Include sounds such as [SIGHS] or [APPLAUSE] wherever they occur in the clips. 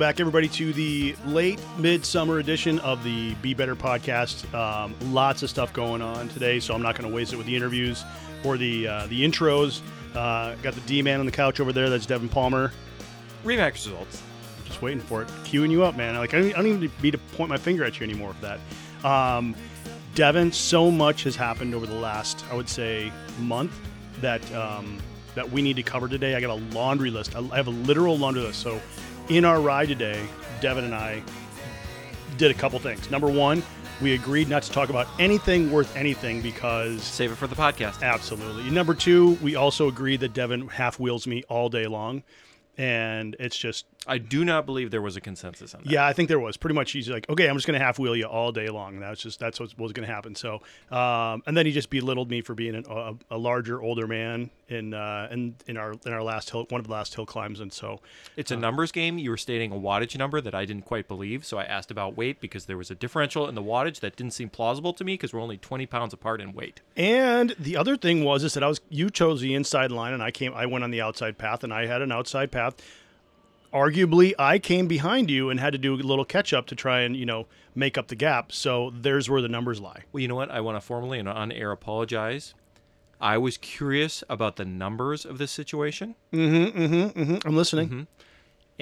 back, everybody, to the late midsummer edition of the Be Better podcast. Um, lots of stuff going on today, so I'm not going to waste it with the interviews or the uh, the intros. Uh, got the D man on the couch over there. That's Devon Palmer. Remax results. Just waiting for it, queuing you up, man. Like I don't, I don't even need to point my finger at you anymore for that. Um, Devon, so much has happened over the last, I would say, month that um, that we need to cover today. I got a laundry list. I have a literal laundry list. So, in our ride today, Devon and I did a couple things. Number one, we agreed not to talk about anything worth anything because Save it for the podcast. absolutely. Number two, we also agreed that Devon half wheels me all day long, and it's just I do not believe there was a consensus on that. yeah, I think there was pretty much. He's like, okay, I'm just going to half wheel you all day long. And that's just that's what was going to happen. So, um, and then he just belittled me for being an, a, a larger, older man in uh, in in our in our last hill, one of the last hill climbs. And so, It's a numbers game. You were stating a wattage number that I didn't quite believe, so I asked about weight because there was a differential in the wattage that didn't seem plausible to me because we're only 20 pounds apart in weight. and the other thing was is that I was you chose the inside line, and I came I went on the outside path, and I had an outside path. Arguably, I came behind you and had to do a little catch up to try and you know make up the gap. So there's where the numbers lie. Well, you know what? I want to formally and on air apologize. I was curious about the numbers of this situation, Mm-hmm, I'm listening. Mm-hmm.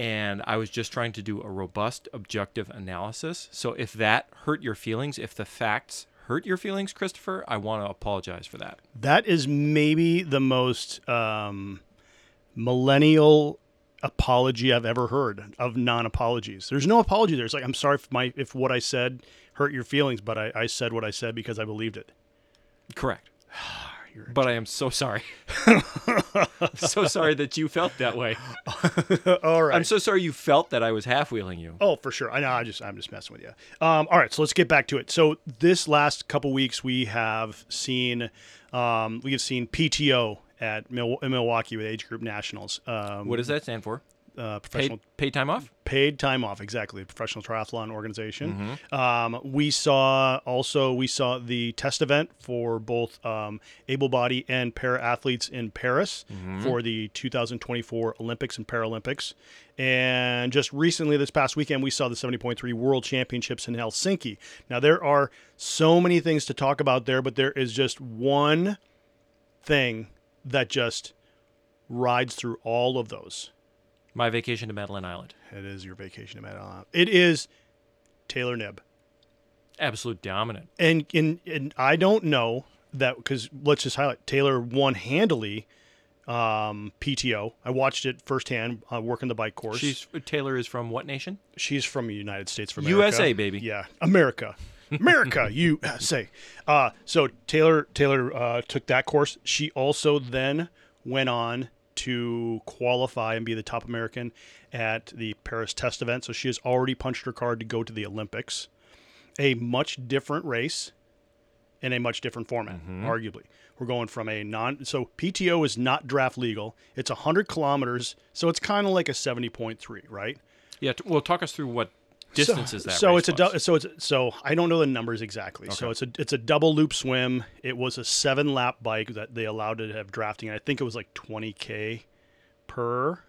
and I was just trying to do a robust, objective analysis. So if that hurt your feelings, if the facts hurt your feelings, Christopher, I want to apologize for that. That is maybe the most um, millennial apology I've ever heard of non-apologies. There's no apology there. It's like I'm sorry if my if what I said hurt your feelings, but I, I said what I said because I believed it. Correct. [SIGHS] But I am so sorry. [LAUGHS] [LAUGHS] so sorry that you felt that way. [LAUGHS] all right. I'm so sorry you felt that I was half wheeling you. Oh, for sure. I know. I just I'm just messing with you. Um, all right, so let's get back to it. So this last couple weeks, we have seen um, we have seen PTO at Mil- in Milwaukee with Age Group Nationals. Um, What does that stand for? uh, professional Paid, paid time off? paid time off exactly professional triathlon organization Mm-hmm. um, we saw also we saw the test event for both um, able body and para athletes in paris Mm-hmm. for the 2024 olympics and paralympics and just recently this past weekend we saw the 70.3 world championships in helsinki now there are so many things to talk about there but there is just one thing that just rides through all of those My vacation to Madeline Island. it is your vacation to Madeline. Island. It is Taylor Knibb. Absolute dominant. And, and, and I don't know that because let's just highlight Taylor won handily um, PTO. I watched it firsthand uh, working the bike course. She's Taylor is from what nation? She's from the United States of America. USA, baby. Yeah, America. America, [LAUGHS] USA. Uh, so Taylor Taylor uh, took that course. She also then went on to qualify and be the top American at the Paris test event. So she has already punched her card to go to the Olympics. A much different race in a much different format, arguably. We're going from a non so PTO is not draft legal. It's 100 kilometers, so it's kind of like a 70.3, right? Yeah, t- well, talk us through what distance is that. So it's a dou- so it's so I don't know the numbers exactly. So it's a it's a double loop swim. It was a seven lap bike that they allowed it to have drafting. I think it was like 20k per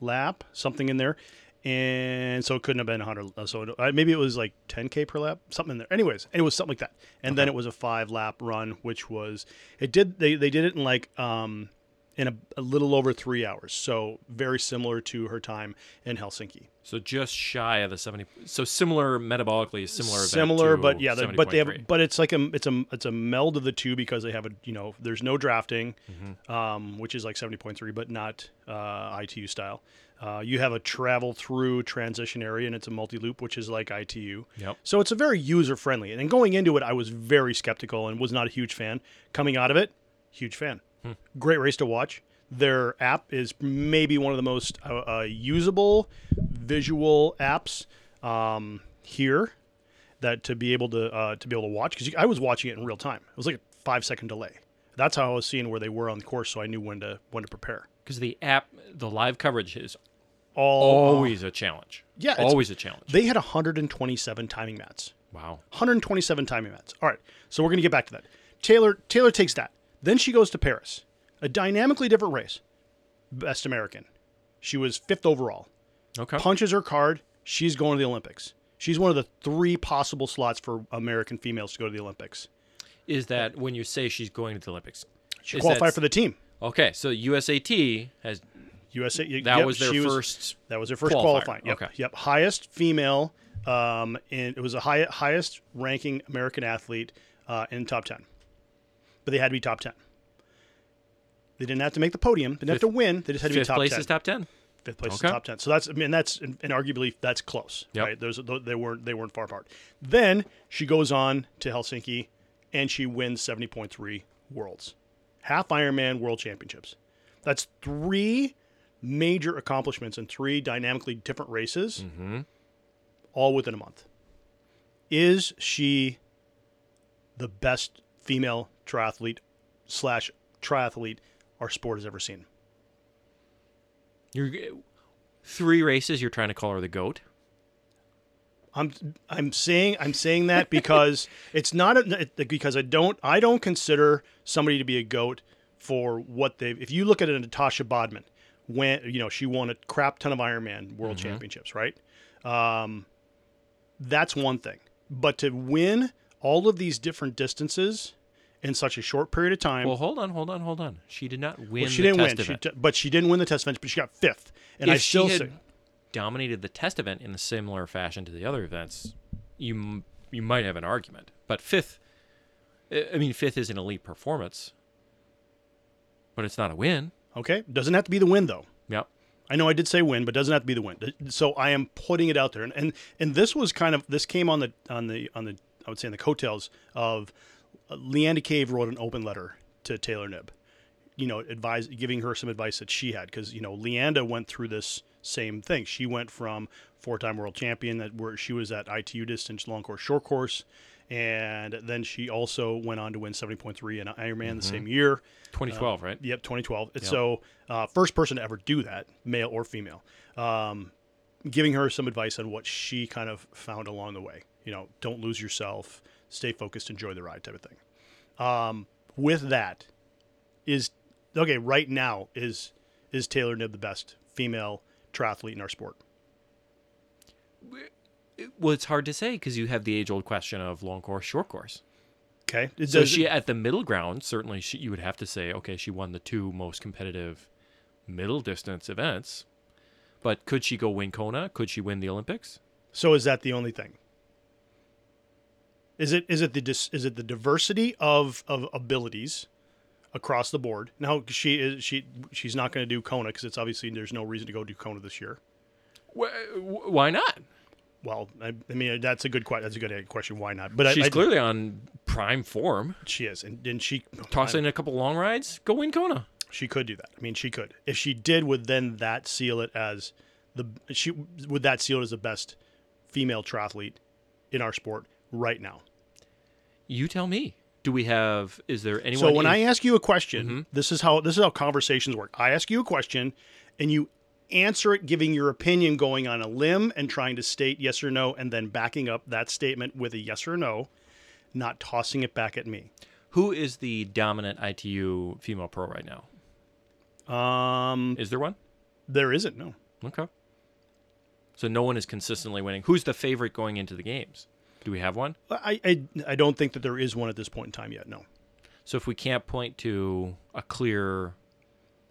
lap, something in there. And so it couldn't have been 100. uh, So it, uh, maybe it was like 10k per lap, something in there. Anyways, it was something like that. And then it was a five lap run, which was it did they they did it in like um in a, a little over three hours. So very similar to her time in Helsinki. So just shy of the 70. So similar metabolically, similar. event similar, but yeah, the- but they have, but it's like a, it's a, it's a meld of the two because they have a, you know, there's no drafting, Mm-hmm. um, which is like seventy point three, but not uh, ITU style. Uh, you have a travel through transition area, and it's a multi loop, which is like ITU. Yep. So it's a very user friendly. And then going into it, I was very skeptical and was not a huge fan. Coming out of it, huge fan. Hmm. Great race to watch. Their app is maybe one of the most uh, uh, usable visual apps um, here that to be able to uh, to be able to watch because I was watching it in real time. It was like a five second delay. That's how I was seeing where they were on the course, so I knew when to when to prepare. because the app, the live coverage is All always a challenge. Yeah, it's- always a challenge. they had 127 timing mats. wow. 127 timing mats. All right, so we're going to get back to that. Taylor Taylor takes that. Then she goes to Paris, a dynamically different race. Best American. She was fifth overall. Okay. Punches her card, she's going to the Olympics. She's one of the three possible slots for American females to go to the Olympics. Is that when you say she's going to the Olympics? She qualified that- for the team. Okay, so USAT has USA. that yep, was their first. That was their first qualifier. qualifying. Yep. Okay. Yep. Highest female. Um, and it was the high, highest ranking American athlete uh, in top ten. But they had to be top ten. They didn't have to make the podium. They didn't have to win. They just had to be Fifth top place ten. is top ten. Fifth place Okay. is top ten. So that's I mean that's and, arguably that's close. Yep. Right. Those they weren't they weren't far apart. Then she goes on to Helsinki, and she wins seventy point three worlds, half Ironman World Championships. That's three major accomplishments in three dynamically different races, mm-hmm. all within a month. Is she the best female triathlete slash triathlete our sport has ever seen? You're three races. You're trying to call her the goat. I'm I'm saying I'm saying that [LAUGHS] because it's not a, because I don't I don't consider somebody to be a goat for what they if you look at it Natascha Badmann when you know she won a crap ton of Ironman World Championships right um, that's one thing but to win all of these different distances in such a short period of time Well, hold on, hold on, hold on. She did not win. well, she the didn't test win she, t- but she didn't win the test event but she got fifth and if I still say dominated the test event in a similar fashion to the other events, you m- you might have an argument. But fifth, I mean, fifth is an elite performance, but it's not a win. okay doesn't have to be the win though Yep. I know I did say win, but it doesn't have to be the win. So I am putting it out there, and and, and this was kind of this came on the on the on the I would say in the coattails of Leanda Cave wrote an open letter to Taylor Knibb, you know, advise giving her some advice that she had because you know Leanda went through this same thing. She went from four-time world champion that where she was at ITU distance, long course, short course, and then she also went on to win 70.3 in Ironman the same year. 2012, right? Yep, 2012. And So, uh, first person to ever do that, male or female, um, giving her some advice on what she kind of found along the way. You know, don't lose yourself, stay focused, enjoy the ride, type of thing. Um, with that, is okay. Right now, is is Taylor Knibb the best female triathlete in our sport? Well, it's hard to say because you have the age-old question of long course, short course. Okay, It So she at the middle ground, certainly she, you would have to say, okay, she won the two most competitive middle distance events. But could she go win Kona? Could she win the Olympics? So is that the only thing? Is it is it the dis, is it the diversity of of abilities across the board? Now she is she she's not going to do Kona because it's obviously there's no reason to go do Kona this year. Wh- wh- Why not? Well, I, I mean that's a good question. That's a good question. Why not? But I- She's I, clearly on prime form. she is, and, and she Toss in a couple long rides, go win Kona. she could do that. I mean, she could. If she did, would then that seal it as the she would that seal it as the best female triathlete in our sport right now? You tell me. Do we have? Is there anyone? So when in- I ask you a question, Mm-hmm. this is how this is how conversations work. I ask you a question, and you answer it, giving your opinion, going on a limb, and trying to state yes or no, and then backing up that statement with a yes or no, not tossing it back at me. who is the dominant ITU female pro right now? Um, Is there one? there isn't no. Okay. So no one is consistently winning. Who's the favorite going into the games? Do we have one? I, I I don't think that there is one at this point in time yet. No. So if we can't point to a clear,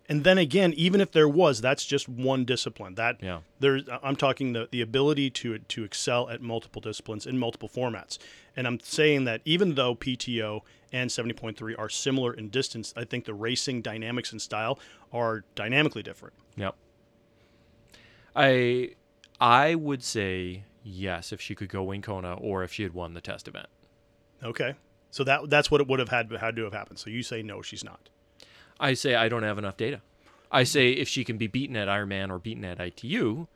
And then again, even if there was, that's just one discipline. That Yeah. there's I'm talking the the ability to to excel at multiple disciplines in multiple formats. And I'm saying that even though PTO and 70.3 are similar in distance, I think the racing dynamics and style are dynamically different. yep. I I would say yes if she could go win Kona or if she had won the test event. Okay. So that that's what it would have had had to have happened. So you say no, she's not. I say I don't have enough data. I say if she can be beaten at Ironman or beaten at ITU,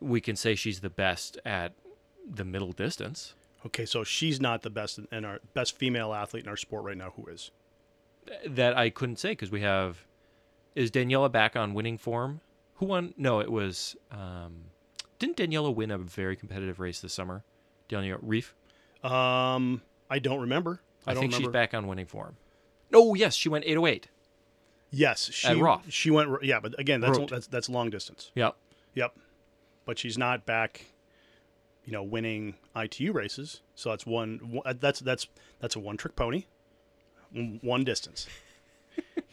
we can say she's the best at the middle distance. Okay, so she's not the best in, our best female athlete in our sport right now. Who is? That I couldn't say because we have. Is Daniela back on winning form? Who won? No, it was. Um, didn't Daniela win a very competitive race this summer? Daniela Ryf. Um, I don't remember. I, I, don't think remember. she's back on winning form. Oh yes, she went 808. Yes, she At Roth. she went. Yeah, but again, that's Roth. that's that's long distance. Yep. Yep. but she's not back. You know, winning ITU races. So that's one. one- That's that's that's a one trick pony. One one distance.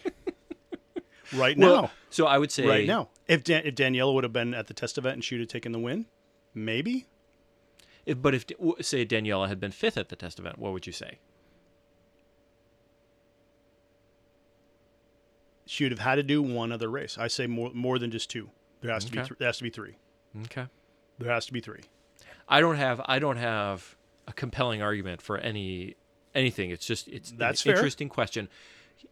[LAUGHS] right now. so I would say right now. If, Dan- if Daniela would have been at the test event and she would have taken the win, maybe. If, but if say Daniela had been fifth at the test event, what would you say? She would have had to do one other race. I say more more than just two. There has to be th- there has to be three. Okay. There has to be three. I don't have I don't have a compelling argument for any anything. It's just it's That's an fair. interesting question.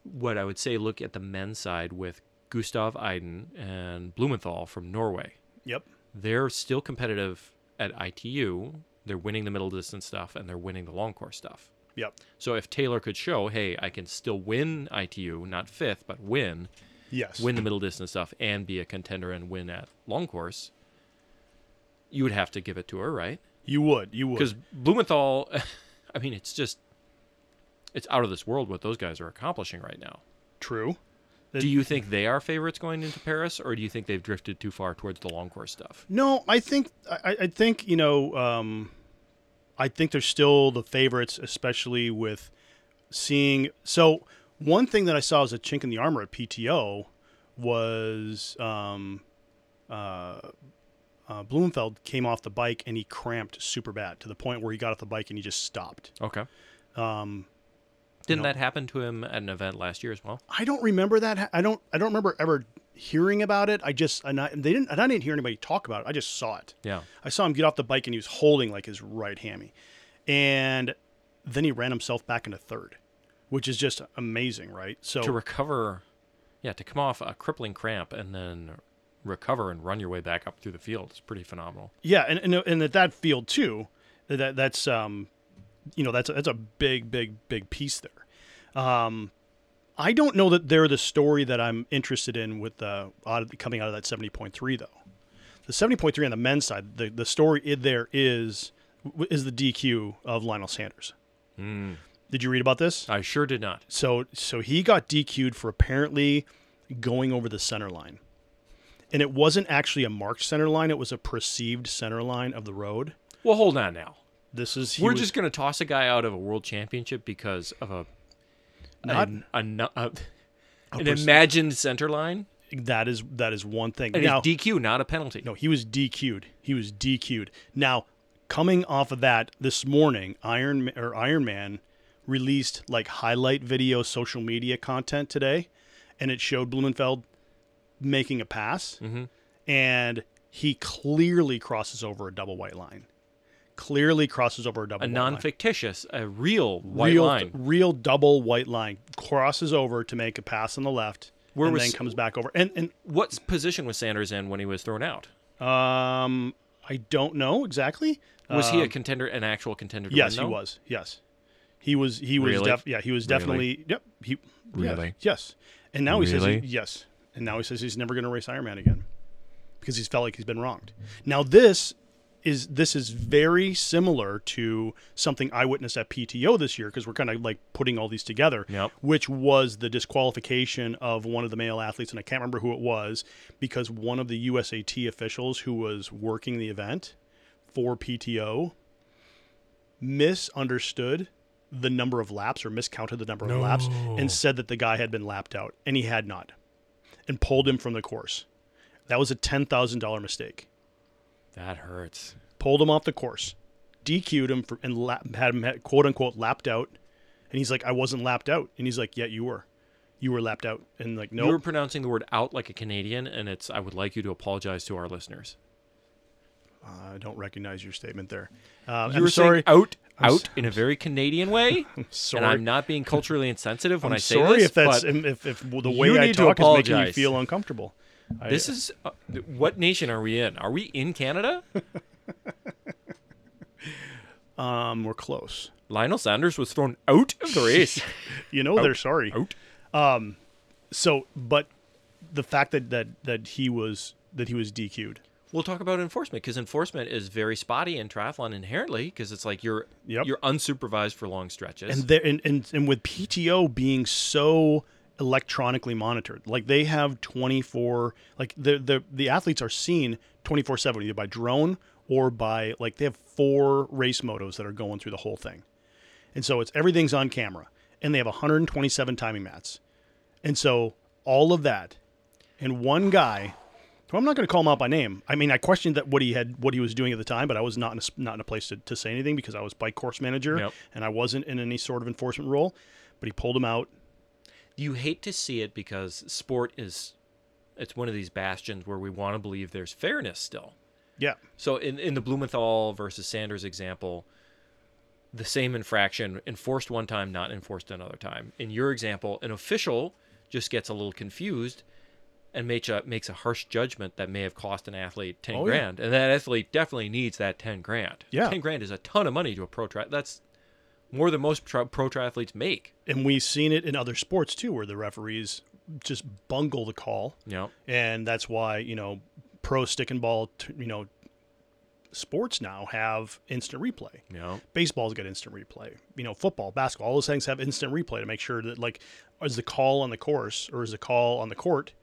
What I would say, look at the men's side with Gustav Iden and Blummenfelt from Norway. Yep. They're still competitive at ITU. They're winning the middle distance stuff and they're winning the long course stuff. Yep. So if Taylor could show, hey, I can still win ITU, not fifth, but win, Yes. win the middle distance stuff, and be a contender and win at long course, you would have to give it to her, right? You would. You would. Because Blummenfelt, [LAUGHS] I mean, it's just, it's out of this world what those guys are accomplishing right now. True. Do you think they are favorites going into Paris, or do you think they've drifted too far towards the long course stuff? No, I think I, I think you know um, I think they're still the favorites, especially with seeing. So one thing that I saw as a chink in the armor at PTO was um, uh, uh, Blummenfelt came off the bike and he cramped super bad to the point where he got off the bike and he just stopped. Okay. Um, Didn't that happen to him at an event last year as well? I don't remember that. I don't. I don't remember ever hearing about it. I just and I, they didn't. And I didn't hear anybody talk about it. I just saw it. Yeah. I saw him get off the bike and he was holding like his right hammy. And then he ran himself back into third, which is just amazing, right? So To recover, yeah, to come off a crippling cramp and then recover and run your way back up through the field is pretty phenomenal. yeah, and, and and at that field too, that that's um, you know, that's a, that's a big, big, big piece there. Um, I don't know that they're the story that I'm interested in with the of, coming out of that seventy point three though. The seventy point three on the men's side, the the story there is is the DQ of Lionel Sanders. Mm. Did you read about this? I sure did not. So so he got DQ'd for apparently going over the center line. And it wasn't actually a marked center line, it was a perceived center line of the road. Well, hold on now. This is We're was- just going to toss a guy out of a world championship because of a Not- a, a, a, a- an imagined center line that is that is one thing. and now it's DQ, not a penalty. no, he was DQ'd. He was DQ'd. Now, coming off of that this morning, Iron or Ironman released like highlight video social media content today and it showed Blummenfelt making a pass Mhm. and he clearly crosses over a double white line. Clearly crosses over a double A white line. non-fictitious, a real white real, line. real double white line crosses over to make a pass on the left Where and was- then comes back over. And and What position was Sanders in when he was thrown out? um I don't know exactly. Was he a Um, contender, an actual contender? Yes, win, he was. Yes, he was. He was. Really? Def- yeah, he was Really? definitely. Yep. He. yeah, Really? yes. And now he says he, yes. And now he says he's never going to race Ironman again because he's felt like he's been wronged. Now this is this is very similar to something I witnessed at PTO this year because we're kind of like putting all these together. Yep. Which was the disqualification of one of the male athletes, and I can't remember who it was because one of the USAT officials who was working the event for PTO misunderstood the number of laps or miscounted the number of laps and said that the guy had been lapped out and he had not and pulled him from the course. That was a $10,000 mistake. That hurts. Pulled him off the course, DQ'd him for, and lap, had him quote unquote lapped out. And he's like, I wasn't lapped out. And he's like, Yeah, you were. You were lapped out. And like, no, You were pronouncing the word "out" like a Canadian, and it's. I would like you to apologize to our listeners. I don't recognize your statement there. Um, You I'm were sorry. saying "out" I'm out in a very Canadian way, [LAUGHS] sorry. and I'm not being culturally insensitive when I'm I say sorry this. if that's but if, if the way you I talk is making you feel uncomfortable. I- this is uh, what nation are we in? Are we in Canada? [LAUGHS] um, we're close. Lionel Sanders was thrown out of the race. [LAUGHS] You know they're sorry. out. Um, So, but the fact that that that he was that he was DQ'd. We'll talk about enforcement because enforcement is very spotty in triathlon inherently because it's like you're Yep. you're unsupervised for long stretches. And there and, and and with PTO being so electronically monitored. Like they have 24 like the the the athletes are seen 24/7 either by drone or by like they have four race motos that are going through the whole thing. And so it's everything's on camera and they have 127 timing mats. And so all of that and one guy who I'm not going to call him out by name. I mean, I questioned that what he had, what he was doing at the time, but I was not in a, not in a place to, to say anything because I was bike course manager Yep. and I wasn't in any sort of enforcement role. But he pulled him out. You hate to see it because sport is it's one of these bastions where we want to believe there's fairness still. Yeah, So in in the Blummenfelt versus Sanders example, the same infraction enforced one time, not enforced another time. In your example, an official just gets a little confused and makes a makes a harsh judgment that may have cost an athlete ten Oh, yeah. grand, and that athlete definitely needs that ten grand. Yeah. ten grand is a ton of money to a pro tri. That's more than most tri- pro triathletes make. and we've seen it in other sports too, where the referees just bungle the call, know, and that's why you know pro stick and ball, t- you know, sports now have instant replay. know. Baseball's got instant replay. You know, football, basketball, all those things have instant replay to make sure that like is the call on the course or is the call on the court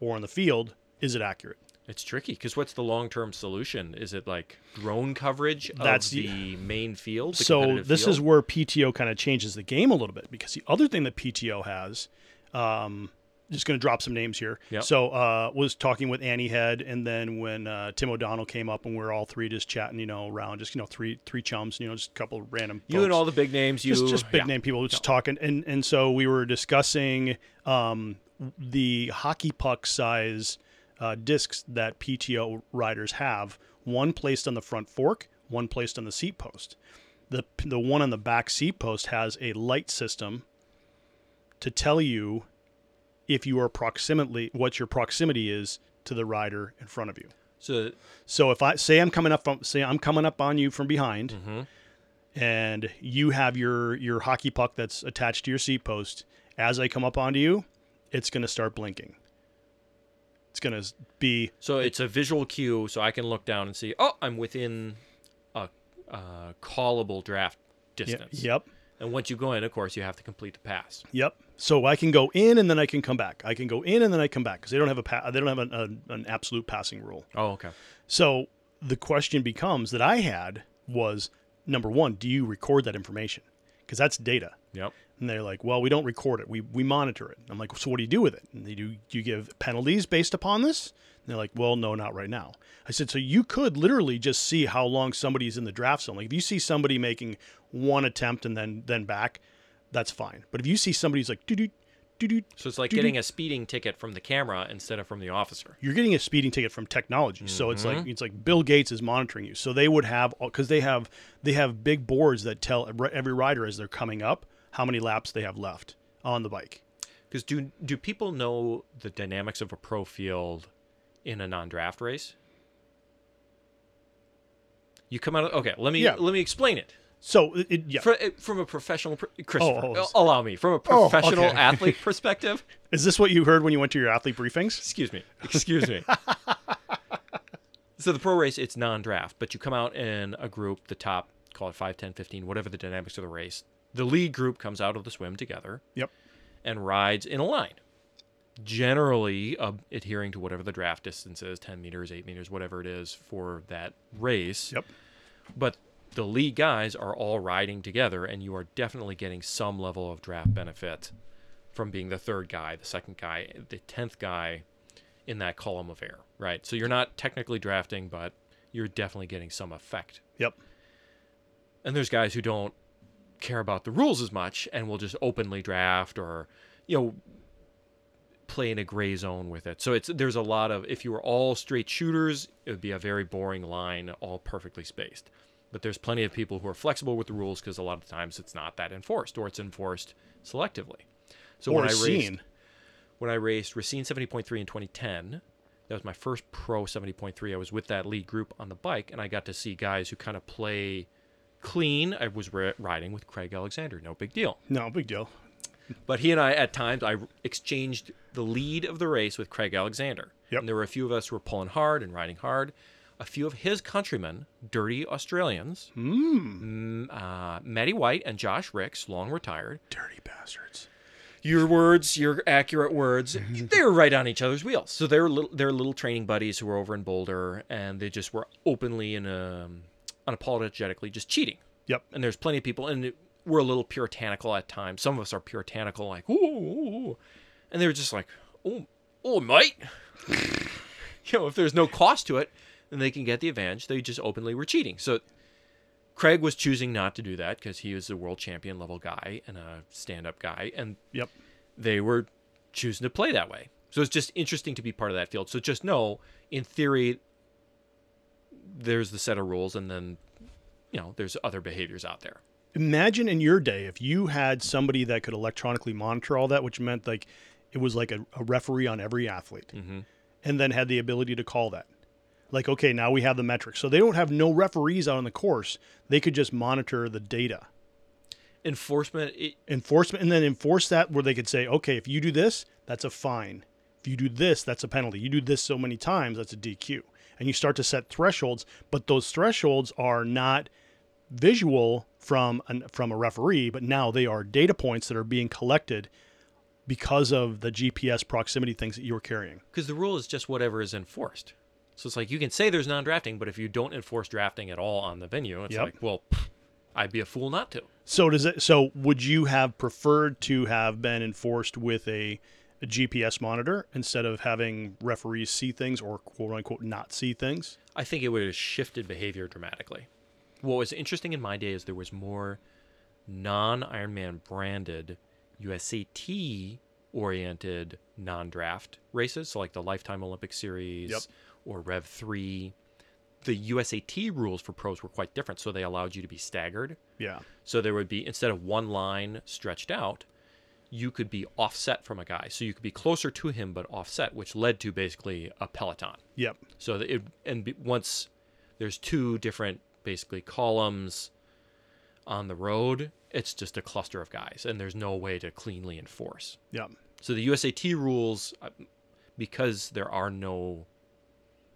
or on the field is it accurate? It's tricky because what's the long term solution? Is it like drone coverage of That's the- the main field? the so this field? is where PTO kind of changes the game a little bit because the other thing that PTO has, um, just going to drop some names here. Yep. So uh, was talking with Annie Head, and then when uh, Tim O'Donnell came up, and we are all three just chatting, you know, around just you know three three chums, you know, just a couple of random. you and all the big names. You just just big yeah. name people just talking, and and so we were discussing um, the hockey puck size uh, discs that PTO riders have. One placed on the front fork, one placed on the seat post. The the one on the back seat post has a light system to tell you if you are proximately what your proximity is to the rider in front of you. So So if I say I'm coming up from say I'm coming up on you from behind, Mm-hmm. and you have your your hockey puck that's attached to your seat post, as I come up onto you, it's going to start blinking. It's going to be So it's a visual cue, so I can look down and see. Oh, I'm within a, a callable draft distance. yep, And once you go in, of course, you have to complete the pass. yep. So I can go in and then I can come back. I can go in and then I come back because they don't have a pa- they don't have an, an, an absolute passing rule. Oh, okay. So the question becomes that I had was number one, do you record that information? Because that's data. Yep. And they're like, well, we don't record it. We, we monitor it. I'm like, so what do you do with it? And they do, do you give penalties based upon this? And they're like, well, no, not right now. I said, so you could literally just see how long somebody's in the draft zone. Like if you see somebody making one attempt and then then back, that's fine. But if you see somebody's like, doo doo So it's like getting a speeding ticket from the camera instead of from the officer. you're getting a speeding ticket from technology. So it's like mm-hmm. it's like Bill Gates is monitoring you. So they would have because they have they have big boards that tell every rider as they're coming up how many laps they have left on the bike. Because do do people know the dynamics of a pro field in a non-draft race? You come out. Of, okay, let me Yeah. let me explain it. So it, yeah. Uh, from a professional, Christopher, Oh, oh, allow me from a Oh, professional okay. athlete [LAUGHS] perspective. Is this what you heard when you went to your athlete briefings? Excuse me. Excuse me. [LAUGHS] so the pro race, it's non-draft, but you come out in a group, the top, call it 5, 10, 15, whatever the dynamics of the race. The lead group comes out of the swim together Yep. and rides in a line, generally uh, adhering to whatever the draft distance is, 10 meters, 8 meters, whatever it is for that race. Yep. But the lead guys are all riding together, and you are definitely getting some level of draft benefit from being the third guy, the second guy, the tenth guy in that column of air, right? So you're not technically drafting, but you're definitely getting some effect. Yep. And there's guys who don't care about the rules as much and will just openly draft or, you know, play in a gray zone with it. So it's there's a lot of if you were all straight shooters, it would be a very boring line, all perfectly spaced. But there's plenty of people who are flexible with the rules because a lot of times it's not that enforced or it's enforced selectively. So or when I raced, when I raced Racine 70.3 in 2010, that was my first pro 70.3. I was with that lead group on the bike, and I got to see guys who kind of play clean. I was ri- riding with Craig Alexander, no big deal. No, big deal. But he and I, at times, I exchanged the lead of the race with Craig Alexander. Yep. And there were a few of us who were pulling hard and riding hard. A few of his countrymen, dirty Australians, mm. uh, Matty White and Josh Rix, long retired, Dirty bastards. your words, your accurate words, [LAUGHS] they were right on each other's wheels. So they're little, they're little training buddies who were over in Boulder, and they just were openly in um, unapologetically just cheating. Yep. And there's plenty of people, and it, we're a little puritanical at times. Some of us are puritanical, like ooh, ooh, ooh. and they were just like, oh, oh, mate. [LAUGHS] you know, if there's no cost to it, then they can get the advantage. They just openly were cheating. So Craig was choosing not to do that because he was a world champion level guy and a stand up guy, and Yep. they were choosing to play that way. So it's just interesting to be part of that field. So just know, in theory, there's the set of rules, and then you know there's other behaviors out there. Imagine in your day if you had somebody that could electronically monitor all that, which meant like it was like a, a referee on every athlete, Mm-hmm. and then had the ability to call that. Like, okay, now we have the metrics. So they don't have no referees out on the course. They could just monitor the data. Enforcement, it, enforcement and then enforce that where they could say, okay, if you do this, that's a fine. If you do this, that's a penalty. You do this so many times, that's a DQ. And you start to set thresholds, but those thresholds are not visual from an, from a referee, but now they are data points that are being collected because of the GPS proximity things that you're carrying. because the rule is just whatever is enforced. So it's like you can say there's non-drafting, but if you don't enforce drafting at all on the venue, it's Yep. like, well, I'd be a fool not to. So does it so would you have preferred to have been enforced with a, a GPS monitor instead of having referees see things or quote unquote not see things? I think it would have shifted behavior dramatically. What was interesting in my day is there was more non-Ironman branded USAT oriented non-draft races, so like the Lifetime Olympic Series Yep. or Rev 3. The USAT rules for pros were quite different, so they allowed you to be staggered. Yeah. So there would be instead of one line stretched out, you could be offset from a guy. So you could be closer to him but offset, which led to basically a peloton. Yep. So it and once there's two different basically columns on the road, it's just a cluster of guys, and there's no way to cleanly enforce. Yep. So the USAT rules, uh, because there are no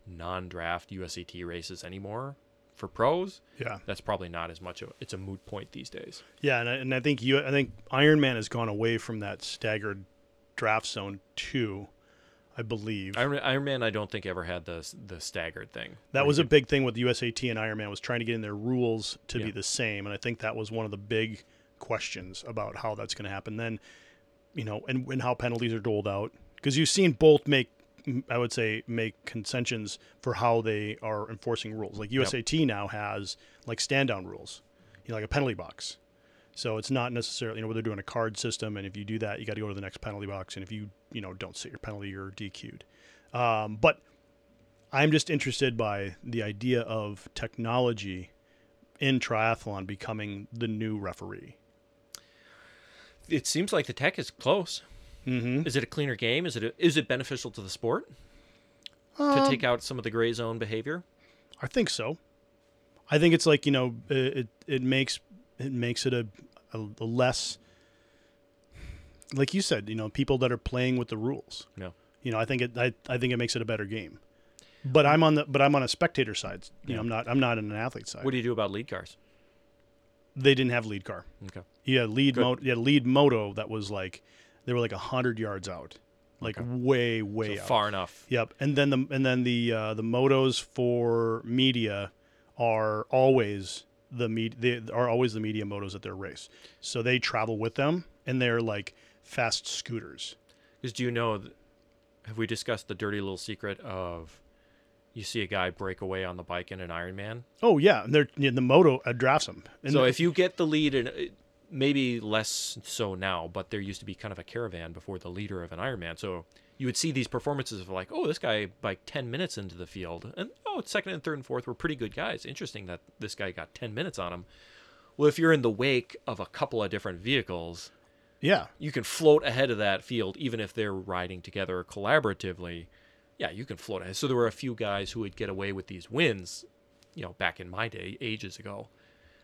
non-draft USAT races anymore for pros, Yeah. that's probably not as much. Of, it's a moot point these days. Yeah, and I, and I think you I think Ironman has gone away from that staggered draft zone too, I believe. Iron, Ironman, I don't think ever had the the staggered thing. that was a could- big thing with USAT and Ironman was trying to get in their rules to be the same, and I think that was one of the big questions about how that's going to happen. Then, you know, and, and how penalties are doled out because you've seen both make, I would say, make concessions for how they are enforcing rules. Like USAT now has like stand down rules, you know, like a penalty box. So it's not necessarily, you know, where they're doing a card system, and if you do that, you got to go to the next penalty box, and if you, you know, don't sit your penalty, you're DQ'd. Um, but I'm just interested by the idea of technology in triathlon becoming the new referee. It seems like the tech is close. Mm-hmm. Is it a cleaner game? Is it a, is it beneficial to the sport to Um, take out some of the gray zone behavior? I think so. I think it's like you know, it it, makes it makes it a, a, a less like you said, you know, people that are playing with the rules. No. You know, I think it I, I think it makes it a better game. But I'm on the but I'm on a spectator side. You know, I'm not I'm not on an athlete side. What do you do about lead cars? they didn't have lead car. Okay. Yeah, lead Good. mo- yeah, lead moto that was like they were like a hundred yards out. Like Okay. way, way So out. far enough. Yep. And then the and then the uh, the motos for media are always the med- they are always the media motos at their race. So they travel with them and they're like fast scooters. Because do you know? Have we discussed the dirty little secret of you see a guy break away on the bike in an Ironman? Oh yeah, and they're yeah, the moto uh, drafts him. And so if you get the lead, and maybe less so now, but there used to be kind of a caravan before the leader of an Ironman. So you would see these performances of like, oh, this guy like ten minutes into the field, and oh, second and third and fourth were pretty good guys. Interesting that this guy got ten minutes on him. Well, if you're in the wake of a couple of different vehicles, yeah, you can float ahead of that field, even if they're riding together collaboratively. Yeah, you can float ahead. So there were a few guys who would get away with these wins, you know, back in my day, ages ago.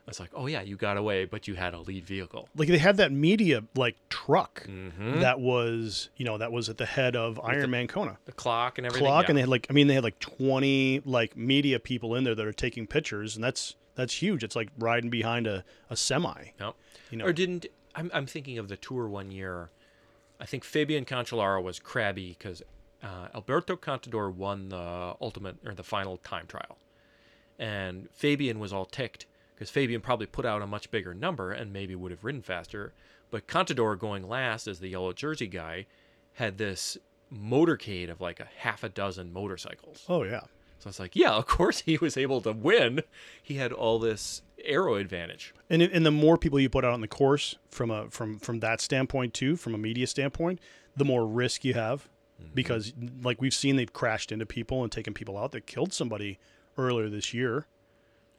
It's like, oh yeah, you got away, but you had a lead vehicle. like they had that media like truck Mm-hmm. that was you know that was at the head of Ironman Kona. The clock and everything. clock yeah. and they had like I mean they had like 20 like media people in there that are taking pictures and that's that's huge. It's like riding behind a, a semi. Yep. You know. Or didn't I'm I'm thinking of the tour one year. I think Fabian Cancellara was crabby because uh, Alberto Contador won the ultimate or the final time trial, and Fabian was all ticked because Fabian probably put out a much bigger number and maybe would have ridden faster. But Contador going last as the yellow jersey guy had this motorcade of like a half a dozen motorcycles. Oh yeah. So it's like, yeah, of course he was able to win. He had all this aero advantage. And and the more people you put out on the course from a from from that standpoint too, from a media standpoint, the more risk you have, mm-hmm. because like we've seen, they've crashed into people and taken people out that killed somebody earlier this year.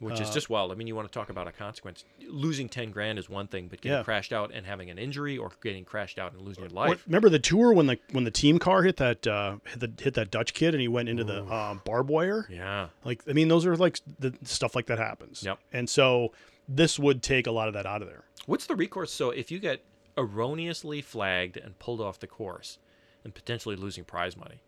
Which is just wild. I mean, you want to talk about a consequence. Losing 10 grand is one thing, but getting Yeah. crashed out and having an injury or getting crashed out and losing your life. remember the tour when the when the team car hit that uh, hit, the, hit that Dutch kid and he went into the um, barbed wire? Yeah. Like I mean, those are like the stuff like that happens. Yep. And so this would take a lot of that out of there. What's the recourse? So if you get erroneously flagged and pulled off the course and potentially losing prize money,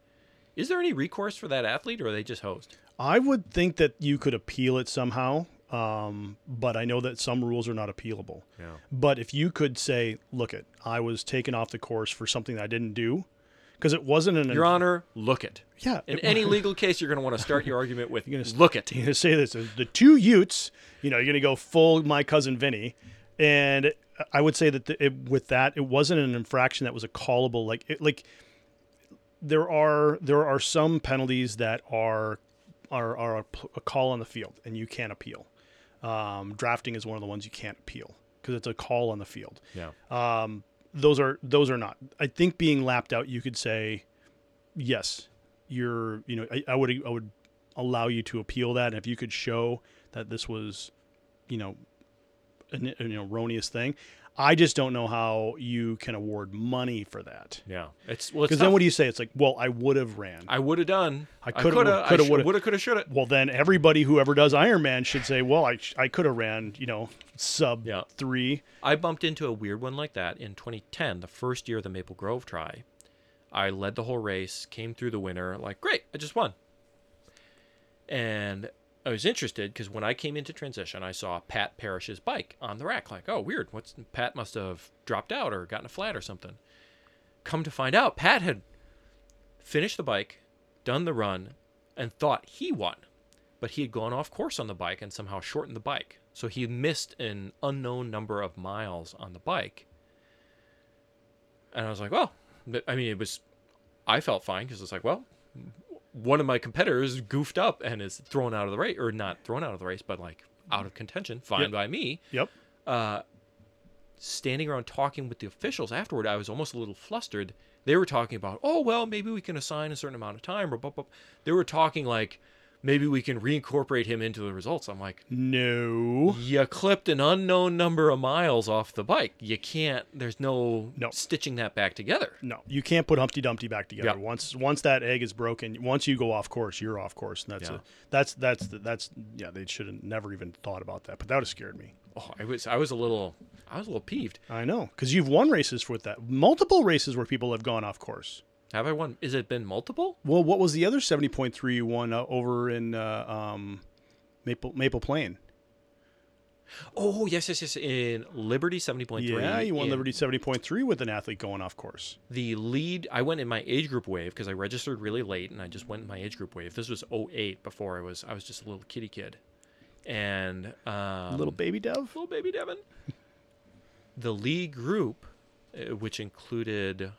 is there any recourse for that athlete or are they just hosed? I would think that you could appeal it somehow, um, but I know that some rules are not appealable. Yeah. But if you could say, "Look, it, I was taken off the course for something that I didn't do," because it wasn't an Your Honor, look it. yeah. In it- any legal case, you're going to want to start your argument with [LAUGHS] You're gonna- look it. you're gonna say this: the two Utes, you know, you're gonna go full my cousin Vinny, and I would say that the, it, with that, it wasn't an infraction that was a callable. Like, it, like there are there are some penalties that are are are a, p- a call on the field, and you can't appeal. Um, drafting is one of the ones you can't appeal because it's a call on the field. Yeah. Um, those are those are not. I think being lapped out, you could say, yes, you're. You know, I, I would I would allow you to appeal that, and if you could show that this was, you know, an, an erroneous thing. I just don't know how you can award money for that. Yeah. It's well, Because then what do you say? It's like, well, I would have ran. I would have done. I I coulda- could have. coulda, Coulda. woulda. Woulda. Coulda. Shoulda. well, then everybody who ever does Ironman should say, well, I I could have ran, you know, sub Yeah. three. I bumped into a weird one like that in 2010, the first year of the Maple Grove try. I led the whole race, came through the winner, like, great, I just won. And I was interested because when I came into transition, I saw Pat Parrish's bike on the rack. Like, oh, weird. What's Pat must have dropped out or gotten a flat or something. Come to find out, Pat had finished the bike, done the run, and thought he won. But he had gone off course on the bike and somehow shortened the bike. So he missed an unknown number of miles on the bike. And I was like, well, I mean, it was, I felt fine because it's like, well, one of my competitors goofed up and is thrown out of the race, or not thrown out of the race, but like out of contention. Fine Yep. by me. Yep. Uh, standing around talking with the officials afterward, I was almost a little flustered. They were talking about, oh well, maybe we can assign a certain amount of time, or blah, blah. they were talking like maybe we can reincorporate him into the results. I'm like, No. you clipped an unknown number of miles off the bike. You can't. There's no, No. stitching that back together. No, you can't put Humpty Dumpty back together. Yeah. Once once that egg is broken, once you go off course, you're off course, and that's Yeah. a, that's that's that's yeah. They should have never even thought about that, but that would have scared me. Oh, I was I was a little I was a little peeved. I know because you've won races with that, multiple races where people have gone off course. Have I won? Is it been multiple? Well, what was the other seventy point three you won uh, over in uh, um, Maple Maple Plain? Oh yes, yes, yes. In Liberty seventy point three. Yeah, you won Liberty seventy point three with an athlete going off course. The lead. I went in my age group wave because I registered really late, and I just went in my age group wave. This was 08 before I was I was just a little kitty kid, and um, Little baby Dev. little baby Devon. [LAUGHS] the lead group, uh, which included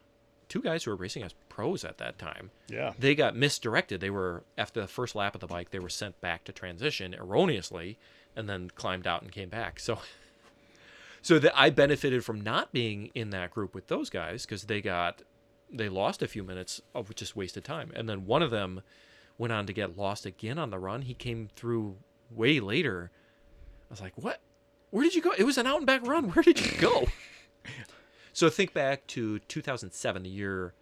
two guys who were racing as pros at that time, Yeah. they got misdirected. They were after the first lap of the bike, they were sent back to transition erroneously, and then climbed out and came back. So, so that I benefited from not being in that group with those guys because they got they lost a few minutes of just wasted time, and then one of them went on to get lost again on the run. He came through way later. I was like, what? Where did you go? It was an out and back run. Where did you go? [LAUGHS] so think back to 2007, the year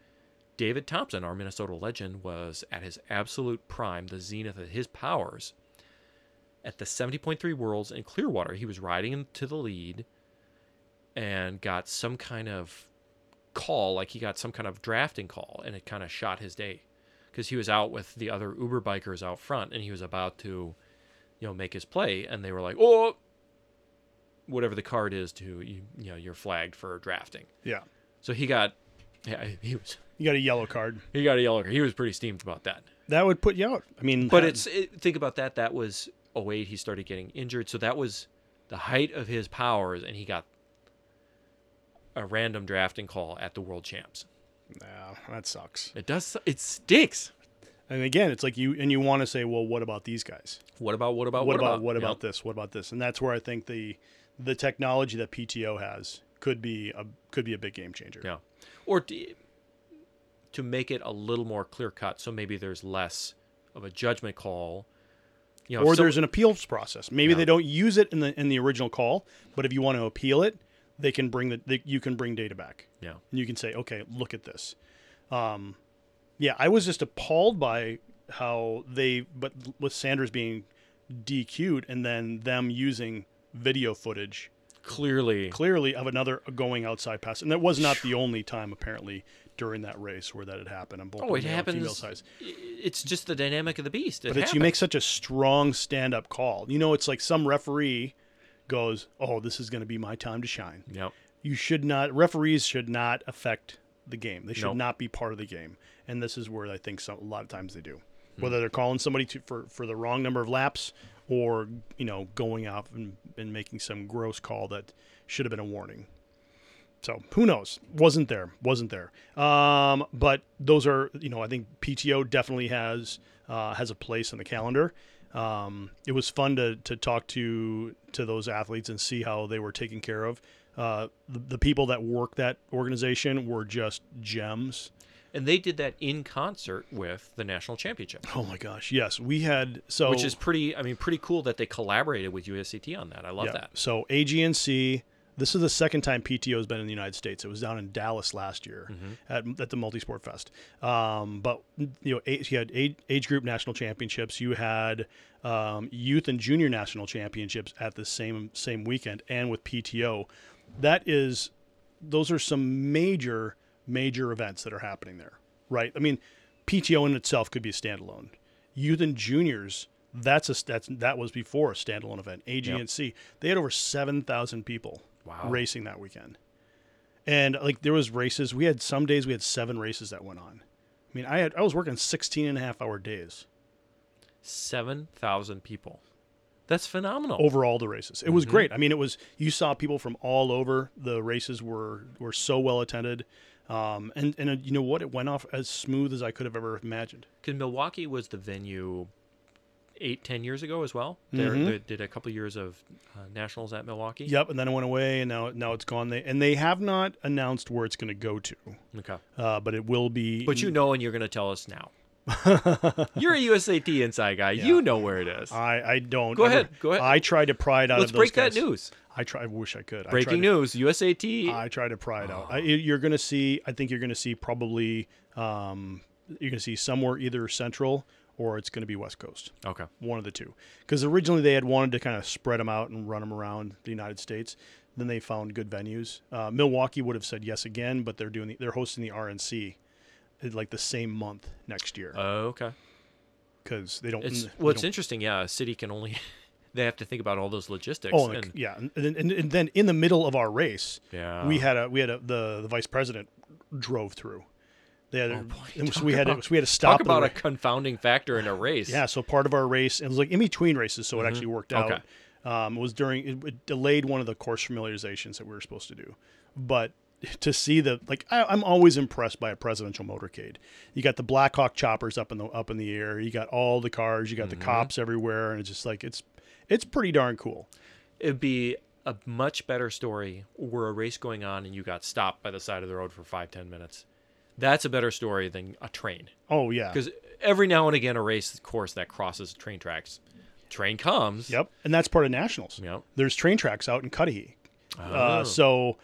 David Thompson, our Minnesota legend, was at his absolute prime, the zenith of his powers. At the 70.3 Worlds in Clearwater, he was riding into the lead and got some kind of call, like he got some kind of drafting call, and it kind of shot his day because he was out with the other Uber bikers out front, and he was about to, you know, make his play, and they were like, "Oh, whatever the card is, to you, you know, you're flagged for drafting." Yeah. So he got Yeah, he was. You got a yellow card. He got a yellow card. He was pretty steamed about that. That would put you out. I mean, But ha- it's it, think about that. That was 08. He started getting injured, so that was the height of his powers, and he got a random drafting call at the World Champs. yeah, that sucks. It does. su- It stinks. And again, it's like you and you want to say, well, what about these guys? What about what about what about what Yeah. about this? What about this? And that's where I think the the technology that PTO has could be a could be a big game changer. Yeah, or d- to make it a little more clear cut, so maybe there's less of a judgment call. You know, Or so- there's an appeals process. Maybe Yeah. they don't use it in the in the original call, but if you want to appeal it, they can bring the they, you can bring data back. yeah. And you can say, okay, look at this. Um, yeah, I was just appalled by how they, but with Sanders being DQ'd and then them using video footage Clearly, clearly of another going outside pass, and that was not the only time apparently during that race where that had happened on both oh, it the male and female happens. sides. It's just the dynamic of the beast. It But it's you make such a strong stand-up call. You know, it's like some referee goes, "Oh, this is going to be my time to shine." Yep. you should not referees should not affect the game. They should Nope. not be part of the game. And this is where I think some, a lot of times they do. Hmm. Whether they're calling somebody to, for for the wrong number of laps or you know going out and, and making some gross call that should have been a warning. So who knows? Wasn't there? Wasn't there? Um, but those are you know I think PTO definitely has uh, has a place in the calendar. Um, it was fun to to talk to to those athletes and see how they were taken care of. Uh, the, the people that work that organization were just gems. And they did that in concert with the national championship, Oh my gosh, yes, we had so which is pretty. I mean, pretty cool that they collaborated with USAT on that. I love yeah, that. So AGNC. This is the second time PTO has been in the United States. It was down in Dallas last year at, at the Multisport Fest. Um, but you know, a- you had age, age group national championships. You had um, youth and junior national championships at the same same weekend, and with PTO. That is, those are some major major events that are happening there, right? I mean, PTO in itself could be a standalone. Youth and juniors. That's a that's that was before a standalone event. AGNC they had over seven thousand people Wow. racing that weekend, and like there was races. We had some days we had seven races that went on. I mean, I had I was working 16 and a half hour days Seven thousand people. That's phenomenal. over all the races. It Mm-hmm. was great. I mean, it was you saw people from all over. The races were were so well attended, um, and and uh, you know what? It went off as smooth as I could have ever imagined. Because Milwaukee was the venue eight, ten years ago as well. Mhm. They did a couple years of uh, nationals at Milwaukee. Yep, and then it went away, and now now it's gone. They and they have not announced where it's going to go to, Okay. uh, but it will be. But you know, and you're going to tell us now. You're a USAT inside guy. You know where it is. I I don't. Go ever- ahead, go ahead. I try to pry it out Let's of those break that news. I try. I wish I could. I Breaking to- news. USAT. I try to pry it out. I, you're going to see. I think you're going to see probably. Um, you're going to see somewhere either central or it's going to be west coast. okay. One of the two. Because originally they had wanted to kind of spread them out and run them around the United States. Then they found good venues. Uh, Milwaukee would have said yes again, but they're doing the, they're hosting the RNC like the same month next year Oh, okay. because they don't. It's they well, it's don't- interesting. Yeah, a city can only [LAUGHS] they have to think about all those logistics. Oh, and, yeah, and, and, and then in the middle of our race, yeah. we had a we had a the, the vice president drove through. They had Oh, boy, so we had about- we had to stop. talk about a confounding factor in a race. yeah. So part of our race, it was like in between races, so it actually worked out. Okay. Um, it was during it, it delayed one of the course familiarizations that we were supposed to do, but to see the like I, I'm always impressed by a presidential motorcade. You got the Black Hawk choppers up in the up in the air. You got all the cars. You got the cops everywhere, and it's just like it's it's pretty darn cool. It'd be a much better story were a race going on and you got stopped by the side of the road for five, ten minutes. That's a better story than a train. Oh yeah. Because every now and again, a race course that crosses train tracks, train comes. Yep, and that's part of nationals. Yep. There's train tracks out in Cudahy. Oh. Uh, so,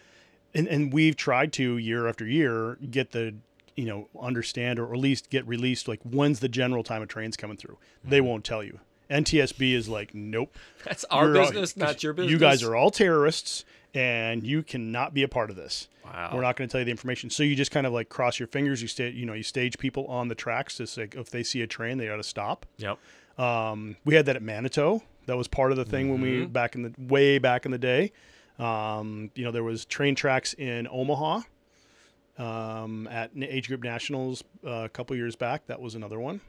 and and we've tried to year after year get the you know understand or at least get released like when's the general time of trains coming through. They Mm-hmm. won't tell you. NTSB is like nope. That's our all- business, not your business. You guys are all terrorists, and you cannot be a part of this. Wow. We're not going to tell you the information. So you just kind of like cross your fingers. You stay, you know, you stage people on the tracks to say if they see a train, they ought to stop. Yep. Um, we had that at Manitou. That was part of the thing when we back in the way back in the day. Um, you know, there was train tracks in Omaha. um, at Age Group Nationals uh, a couple years back. That was another one.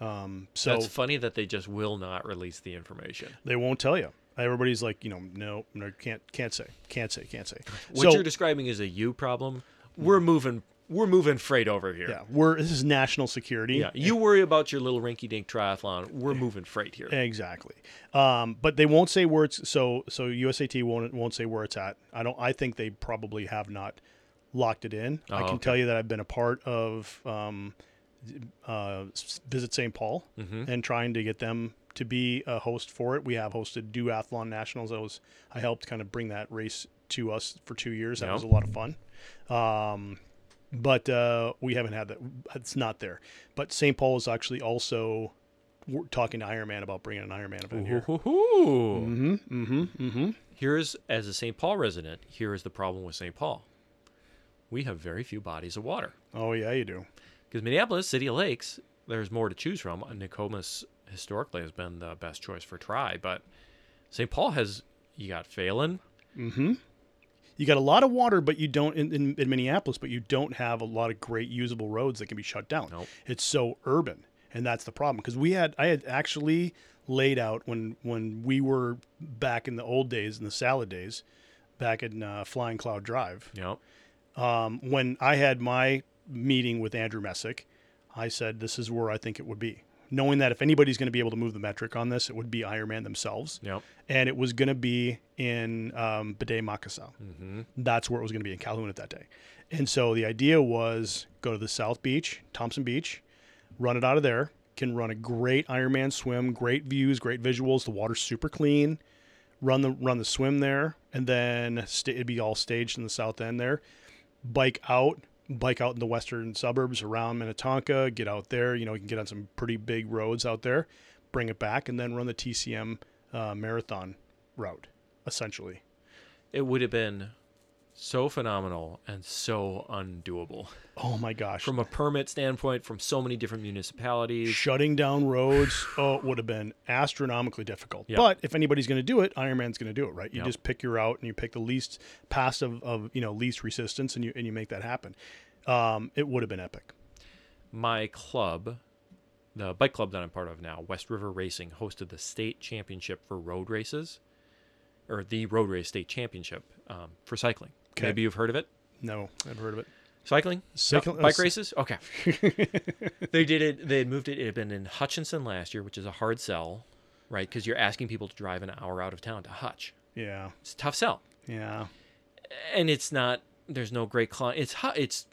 Um, so That's funny that they just will not release the information. they won't tell you. Everybody's like, you know, no, no, can't, can't say, can't say, can't say. What so, you're describing is a you problem. We're moving. We're moving freight over here. yeah, we're this is national security. Yeah, you worry about your little rinky-dink triathlon. We're moving freight here. Exactly. Um, but they won't say where it's so so USAT won't won't say where it's at. I don't I think they probably have not locked it in. I Oh, can okay. tell you that I've been a part of um, uh, Visit St. Paul Mhm. and trying to get them to be a host for it. We have hosted Duathlon Nationals. I was I helped kind of bring that race to us for two years. That Yeah. was a lot of fun. Um, but uh, we haven't had that. It's not there. But St. Paul is actually also talking to Ironman about bringing an Ironman event here. Mm-hmm. Mm-hmm. Mm-hmm. Here's as a St. Paul resident. Here is the problem with St. Paul. We have very few bodies of water Oh yeah, you do. because Minneapolis, City of Lakes, there's more to choose from. Nokomis historically has been the best choice for try, but St. Paul has you got Phalen. Mm-hmm. You got a lot of water, but you don't in, in, in Minneapolis, but you don't have a lot of great usable roads that can be shut down. Nope. It's so urban, and that's the problem. Because we had, I had actually laid out when when we were back in the old days, in the salad days, back in uh, Flying Cloud Drive. Yep. Um, when I had my meeting with Andrew Messick, I said this is where I think it would be, knowing that if anybody's going to be able to move the metric on this, it would be Ironman themselves, Yep. and it was going to be in um, Bidet. Mm-hmm. That's where it was going to be in Calhoun at that day. And so the idea was go to the South Beach, Thompson Beach, run it out of there. Can run a great Ironman swim, great views, great visuals. The water's super clean. Run the run the swim there, and then sta it'd be all staged in the south end there. Bike out, bike out in the western suburbs around Minnetonka. Get out there. You know, you can get on some pretty big roads out there. Bring it back, and then run the TCM uh, marathon route, essentially. It would have been so phenomenal and so undoable Oh my gosh! from a permit standpoint from so many different municipalities. shutting down roads [LAUGHS] oh would have been astronomically difficult Yeah. but if anybody's going to do it ironman's going to do it right you Yeah. just pick your route and you pick the least of, of you know least resistance and you and you make that happen um, it would have been epic my club, the bike club that I'm part of now, West River Racing, hosted the state championship for road races, or the road race state championship um, for cycling. Okay. Maybe you've heard of it. no i've heard of it Cycling, Cycling- No, bike uh, races. Okay, [LAUGHS] they did it. They had moved it. It had been in Hutchinson last year, which is a hard sell, right? Because you're asking people to drive an hour out of town to Hutch. yeah It's a tough sell, yeah and it's not. There's no great client. It's it's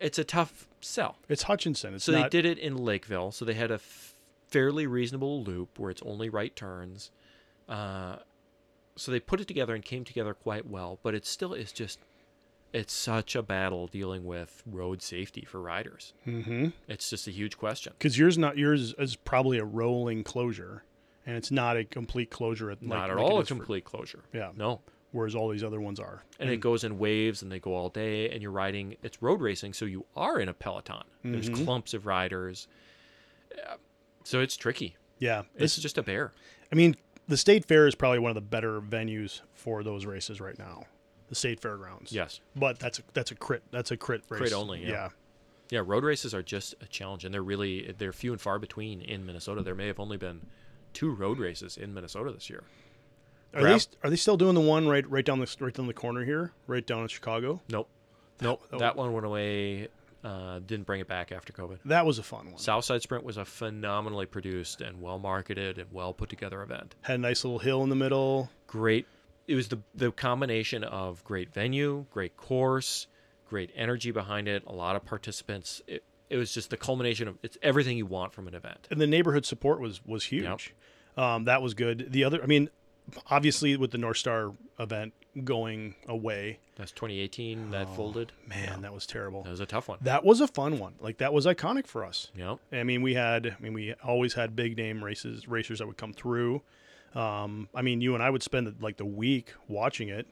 it's a tough sell. it's hutchinson it's So not they did it in Lakeville. So they had a f- fairly reasonable loop where it's only right turns. Uh, so they put it together and came together quite well. But it still is just, it's such a battle dealing with road safety for riders. mm-hmm It's just a huge question. because yours not yours is probably a rolling closure and it's not a complete closure at, like, Not at like all a is for- complete closure. yeah No. whereas all these other ones are And it goes in waves and they go all day and you're riding, it's road racing. So you are in a peloton. There's Mhm. clumps of riders. So it's tricky. yeah It's this just a bear. I mean, the state fair is probably one of the better venues for those races right now. The state fairgrounds. Yes. But that's a that's a crit. That's a crit race. Crit only, yeah. Yeah, road races are just a challenge, and they're really they're few and far between in Minnesota. There may have only been two road races in Minnesota this year. Are Grab- they are they still doing the one right right down the right down the corner here, right down in Chicago? Nope, nope. that [LAUGHS] oh. That one went away. Uh, didn't bring it back after COVID. That was a fun one. Southside Sprint was a phenomenally produced and well marketed and well put together event. Had a nice little hill in the middle. Great. It was the the combination of great venue, great course, great energy behind it. A lot of participants. It, it was just the culmination of it's everything you want from an event. And the neighborhood support was was huge. Um, that was good. The other, I mean, obviously with the North Star event going away, That's 2018 that folded. man, that was terrible. That was a tough one. That was a fun one. Like that was iconic for us. Yep. I mean, we had. I mean, we always had big name races, racers that would come through. Um, I mean, you and I would spend like the week watching it,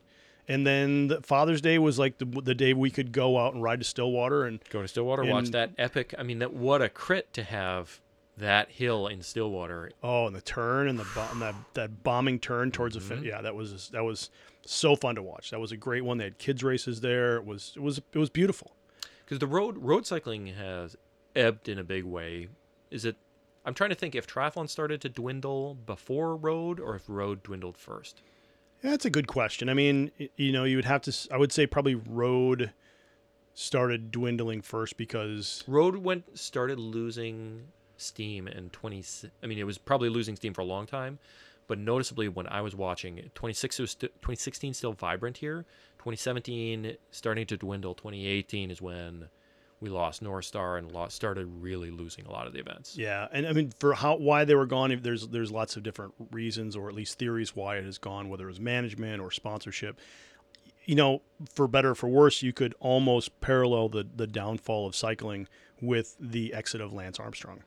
and then the Father's Day was like the, the day we could go out and ride to Stillwater, and Go to Stillwater, watch that epic. I mean, that what a crit to have that hill in Stillwater. oh, and the turn and the and that that bombing turn towards the Mm-hmm. fin- yeah, that was that was So fun to watch. That was a great one. They had kids races there. It was it was it was beautiful. because the road road cycling has ebbed in a big way. Is it? I'm trying to think if triathlon started to dwindle before road or if road dwindled first. Yeah, that's a good question. I mean, you know, you would have to. I would say probably road started dwindling first because Road went started losing steam in 20. I mean, it was probably losing steam for a long time, but noticeably when I was watching, 26 was st- 2016 still vibrant here. 2017 starting to dwindle. 2018 is when we lost North Star and lost, started really losing a lot of the events. yeah, and I mean for how why they were gone. There's there's lots of different reasons or at least theories why it has gone, whether it was management or sponsorship. You know, for better or for worse, you could almost parallel the the downfall of cycling with the exit of Lance Armstrong.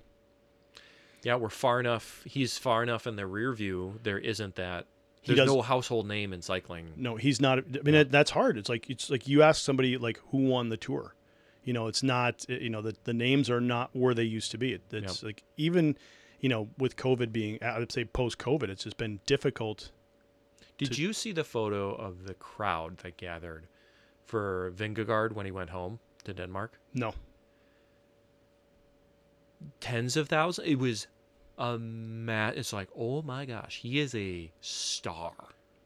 Yeah, we're far enough. He's far enough in the rear view. There isn't that. He There's does- no household name in cycling. No, he's not. I mean, that that's hard. It's like it's like you ask somebody like who won the tour. You know, it's not. Eh, you know, the the names are not where they used to be. It, it's like even, you know, with COVID being, I would say post COVID, it's just been difficult. Did to- you see the photo of the crowd that gathered for Vingegaard when he went home to Denmark? No, Tens of thousands. It was a ma- It's like, oh my gosh, he is a star.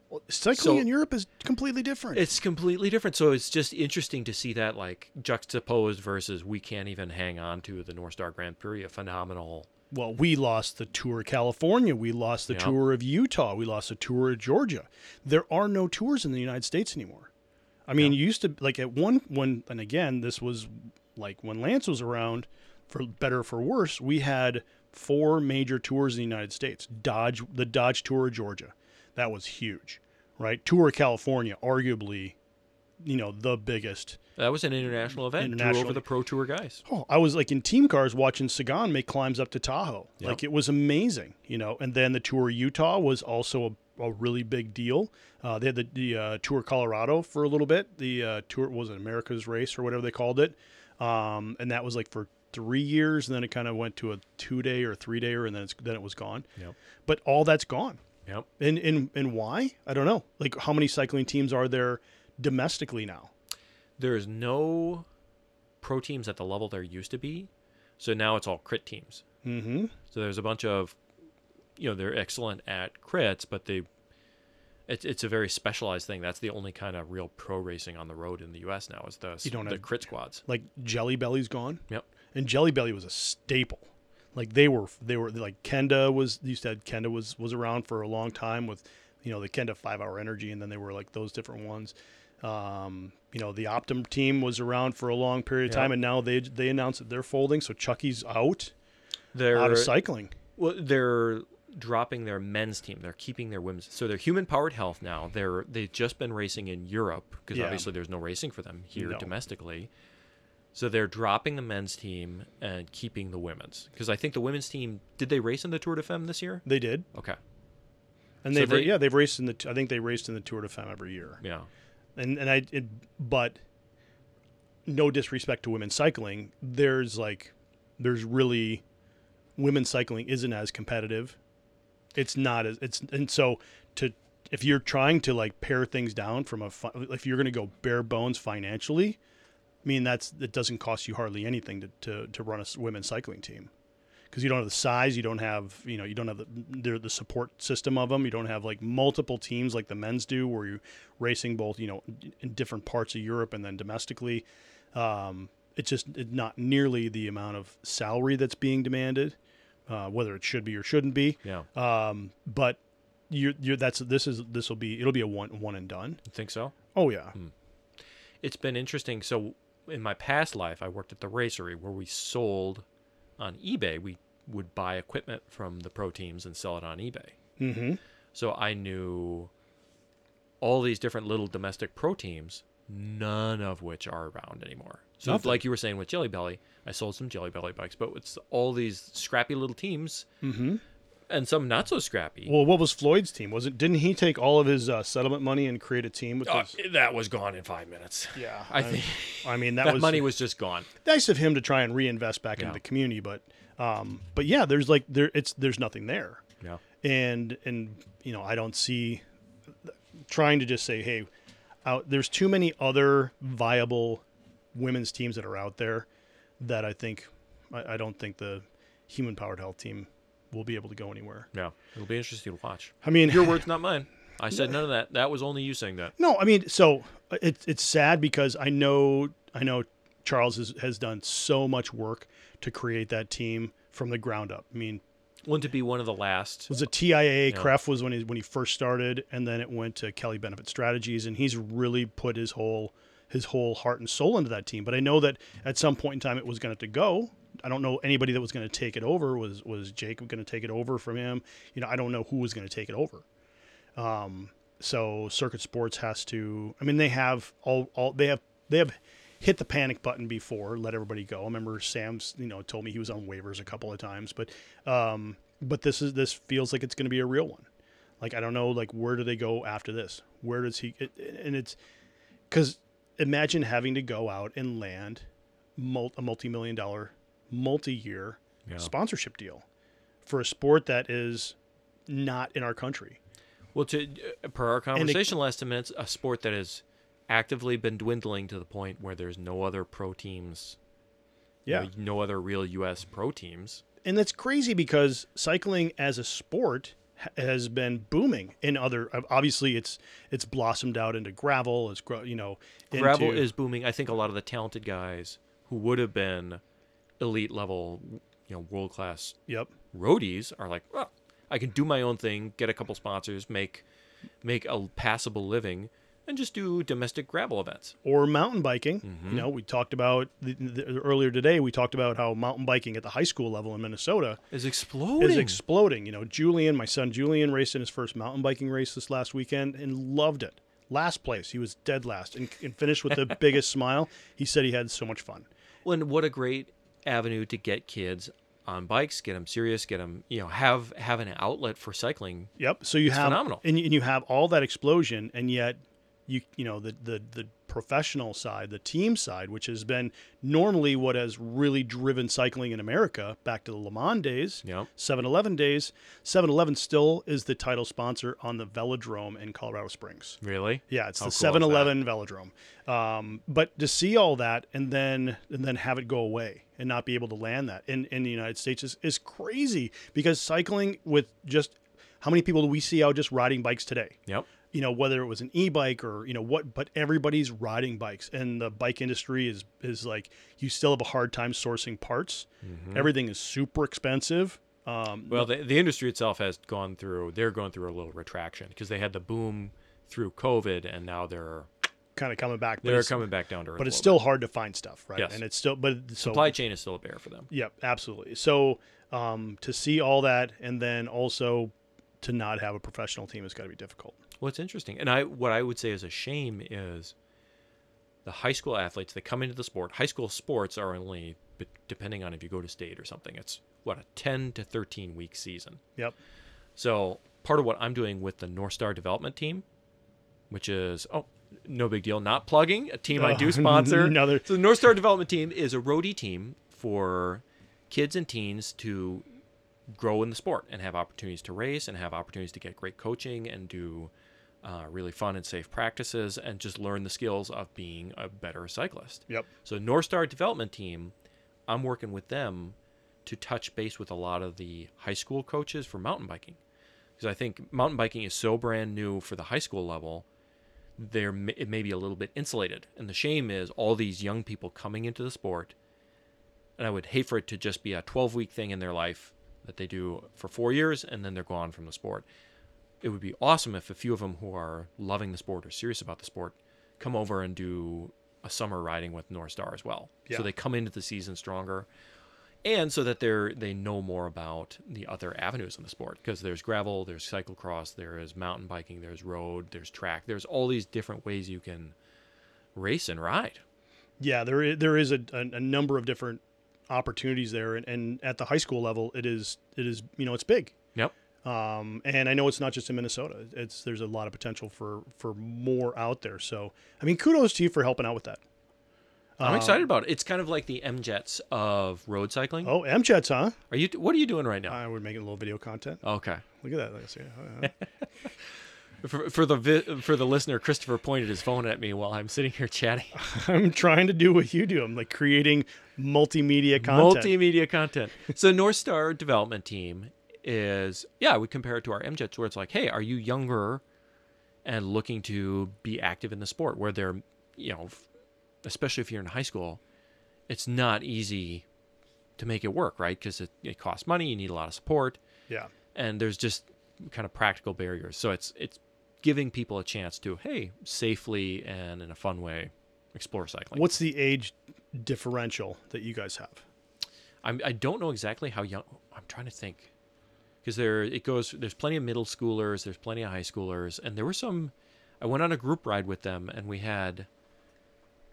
well, cycling So- in Europe is completely different. It's completely different. So it's just interesting to see that like juxtaposed versus we can't even hang on to the North Star Grand Prix, a phenomenal. well, we lost the tour of California. We lost the Yeah. tour of Utah. We lost the tour of Georgia. There are no tours in the United States anymore. I mean, you used to like at one when, and again, this was like when Lance was around. For better or for worse, we had four major tours in the United States. Dodge, the Dodge Tour of Georgia, that was huge, right? Tour of California, arguably, you know, the biggest. That was an international event. International. over the pro tour guys. Oh, I was like in team cars watching Sagan make climbs up to Tahoe. Yep. Like it was amazing, you know. And then the Tour of Utah was also a, a really big deal. Uh, they had the, the uh, Tour Colorado for a little bit. The uh, tour was it America's Race or whatever they called it, um, and that was like for three years. And then it kind of went to a two day or three day, and then it's, then it was gone. Yep. But all that's gone. Yep. And and and why? I don't know. Like how many cycling teams are there domestically now? There's no pro teams at the level there used to be. So now it's all crit teams. Mm-hmm. So there's a bunch of, you know, they're excellent at crits, but they, it's it's a very specialized thing. That's the only kind of real pro racing on the road in the U.S. now is the You don't the have- crit squads. Like Jelly Belly's gone. Yep. And Jelly Belly was a staple. Like they were, they were like Kenda was. You said Kenda was was around for a long time with, you know, the Kenda Five Hour Energy, and then they were like those different ones. Um, you know, the Optum team was around for a long period of Yeah. time, and now they they announced that they're folding. So Chucky's out They're out of cycling. well, they're dropping their men's team. They're keeping their women's. So they're human powered health now. They're they've just been racing in Europe because Yeah. obviously there's no racing for them here No. domestically. So they're dropping the men's team and keeping the women's because I think the women's team did they race in the Tour de Femme this year? They did, Okay, and So they've they- yeah they've raced in the. I think they raced in the Tour de Femme every year. yeah. and and I it, but no disrespect to women's cycling, there's like there's really women's cycling isn't as competitive. It's not as it's and so to if you're trying to like pare things down from a if you're going to go bare bones financially, I mean that's it doesn't cost you hardly anything to to, to run a women's cycling team because you don't have the size, you don't have you know you don't have the the, support system of them. You don't have like multiple teams like the men's do, where you're racing both you know in different parts of Europe and then domestically. Um, it's just not nearly the amount of salary that's being demanded, uh, whether it should be or shouldn't be. Yeah, Um, but you're, you're that's this is this will be it'll be a one one and done. you think so? Oh yeah, It's been interesting. So in my past life, I worked at the racery where we sold on eBay. We would buy equipment from the pro teams and sell it on eBay. mm-hmm. So I knew all these different little domestic pro teams, none of which are around anymore. So Nothing. like you were saying with Jelly Belly, I sold some Jelly Belly bikes, but it's all these scrappy little teams Mm-hmm. And some not so scrappy. Well, what was Floyd's team? Was it didn't he take all of his uh, settlement money and create a team with Uh, his? that was gone in five minutes. Yeah, [LAUGHS] I think I mean that, that, was money was just gone. nice of him to try and reinvest back Yeah. into the community, but um, but yeah, there's like there it's there's nothing there, Yeah. and and you know I don't see trying to just say, hey, out there's too many other viable women's teams that are out there that I think I, I don't think the human powered health team will be able to go anywhere. Yeah, it'll be interesting to watch. I mean, Your words, not mine. I said none of that. That was only you saying that. No, I mean, so uh, it's it's sad because I know I know Charles has, has done so much work to create that team from the ground up. I mean, Want to be one of the last. It was a TIA? Yeah. CREF was when he when he first started, and then it went to Kelly Benefit Strategies, and he's really put his whole his whole heart and soul into that team. But I know that at some point in time it was going to go. I don't know anybody that was going to take it over. Was was Jacob going to take it over from him? You know, I don't know who was going to take it over. Um, so Circuit Sports has to. I mean, they have all all they have they have hit the panic button before, let everybody go. I remember Sam's, you know, told me he was on waivers a couple of times, but um, but this is this feels like it's going to be a real one. Like I don't know, like where do they go after this? Where does he? It, and it's because imagine having to go out and land a multi-million dollar, multi-year Yeah. sponsorship deal for a sport that is not in our country. Well, to uh, per our conversation last minutes, a sport that has actively been dwindling to the point where there's no other pro teams. Yeah. know, no other real U.S. pro teams. and that's crazy because cycling as a sport has been booming in other obviously it's it's blossomed out into gravel it's you know Gravel into- is booming. I think a lot of the talented guys who would have been elite level, you know, world class yep. roadies are like, well, I can do my own thing, get a couple sponsors, make make a passable living, and just do domestic gravel events. or mountain biking. Mm-hmm. you know we talked about the, the, earlier today we talked about how mountain biking at the high school level in Minnesota Is exploding. is exploding. You know Julian my son Julian raced in his first mountain biking race this last weekend and loved it. Last place. He was dead last and, and finished with the [LAUGHS] biggest smile. He said he had so much fun. Well, and what a great avenue to get kids on bikes, get them serious, get them, you know, have have an outlet for cycling. Yep. So you It's have phenomenal. and you, and you have all that explosion, and yet you you know the the the professional side, the team side, which has been normally what has really driven cycling in America back to the LeMond days, Yep. 7-Eleven days. 7-Eleven still is the title sponsor on the Velodrome in Colorado Springs. Really? Yeah, it's How the cool 7-Eleven Velodrome. Um, but to see all that and then and then have it go away and not be able to land that in, in the United States is, is crazy because cycling with just how many people do we see out just riding bikes today? Yep. You know, whether it was an e-bike or you know what, but everybody's riding bikes, and the bike industry is is like you still have a hard time sourcing parts. Everything is super expensive. Um, Well, the, the industry itself has gone through. They're going through a little retraction because they had the boom through COVID, and now they're kind of coming back. they're coming back down to earth. but it's still hard to find stuff, right? Yes. And it's still, but so supply chain is still a bear for them. Yep, absolutely. So um, to see all that and then also to not have a professional team has got to be difficult. What's interesting, and I what I would say is a shame is the high school athletes that come into the sport. High school sports are only, depending on if you go to state or something, it's what a ten to thirteen week season. Yep. So part of what I'm doing with the North Star Development Team, which is oh no big deal, not plugging a team I Oh, do [LAUGHS] sponsor. another- So the North Star Development Team is a roadie team for kids and teens to grow in the sport and have opportunities to race and have opportunities to get great coaching and do uh, really fun and safe practices and just learn the skills of being a better cyclist. Yep. So North Star Development Team, I'm working with them to touch base with a lot of the high school coaches for mountain biking, because I think mountain biking is so brand new for the high school level. There, it may be a little bit insulated, and the shame is all these young people coming into the sport. And I would hate for it to just be a 12 week thing in their life that they do for four years and then they're gone from the sport. It would be awesome if a few of them who are loving the sport or serious about the sport come over and do a summer riding with North Star as well. Yeah. So they come into the season stronger, and so that they're they know more about the other avenues in the sport because there's gravel, there's cyclocross, there is mountain biking, there's road, there's track, there's all these different ways you can race and ride. Yeah, there is, there is a, a, a number of different opportunities there, and, and at the high school level, it is it is you know it's big. Yep. Um, and I know it's not just in Minnesota. It's there's a lot of potential for for more out there. So I mean, kudos to you for helping out with that. I'm Um, excited about it. It's kind of like the M Jets of road cycling. Oh, M Jets, huh? Are you? What are you doing right now? Uh, we're making a little video content. Okay. Look at that. Let's see. Uh, [LAUGHS] [LAUGHS] For, for the vi- for the listener, Christopher pointed his phone at me while I'm sitting here chatting. [LAUGHS] I'm trying to do what you do. I'm like creating multimedia content. Multimedia content. So North Star Development Team is yeah, we compare it to our MJets where it's like, hey, are you younger and looking to be active in the sport? Where they're, you know, especially if you're in high school, it's not easy to make it work, right? Because it, it costs money, you need a lot of support, yeah. and there's just kind of practical barriers. So it's it's giving people a chance to hey, safely and in a fun way explore cycling. What's the age differential that you guys have? I'm, I don't know exactly how young. I'm trying to think because there it goes. There's plenty of middle schoolers. There's plenty of high schoolers, and there were some. I went on a group ride with them, and we had.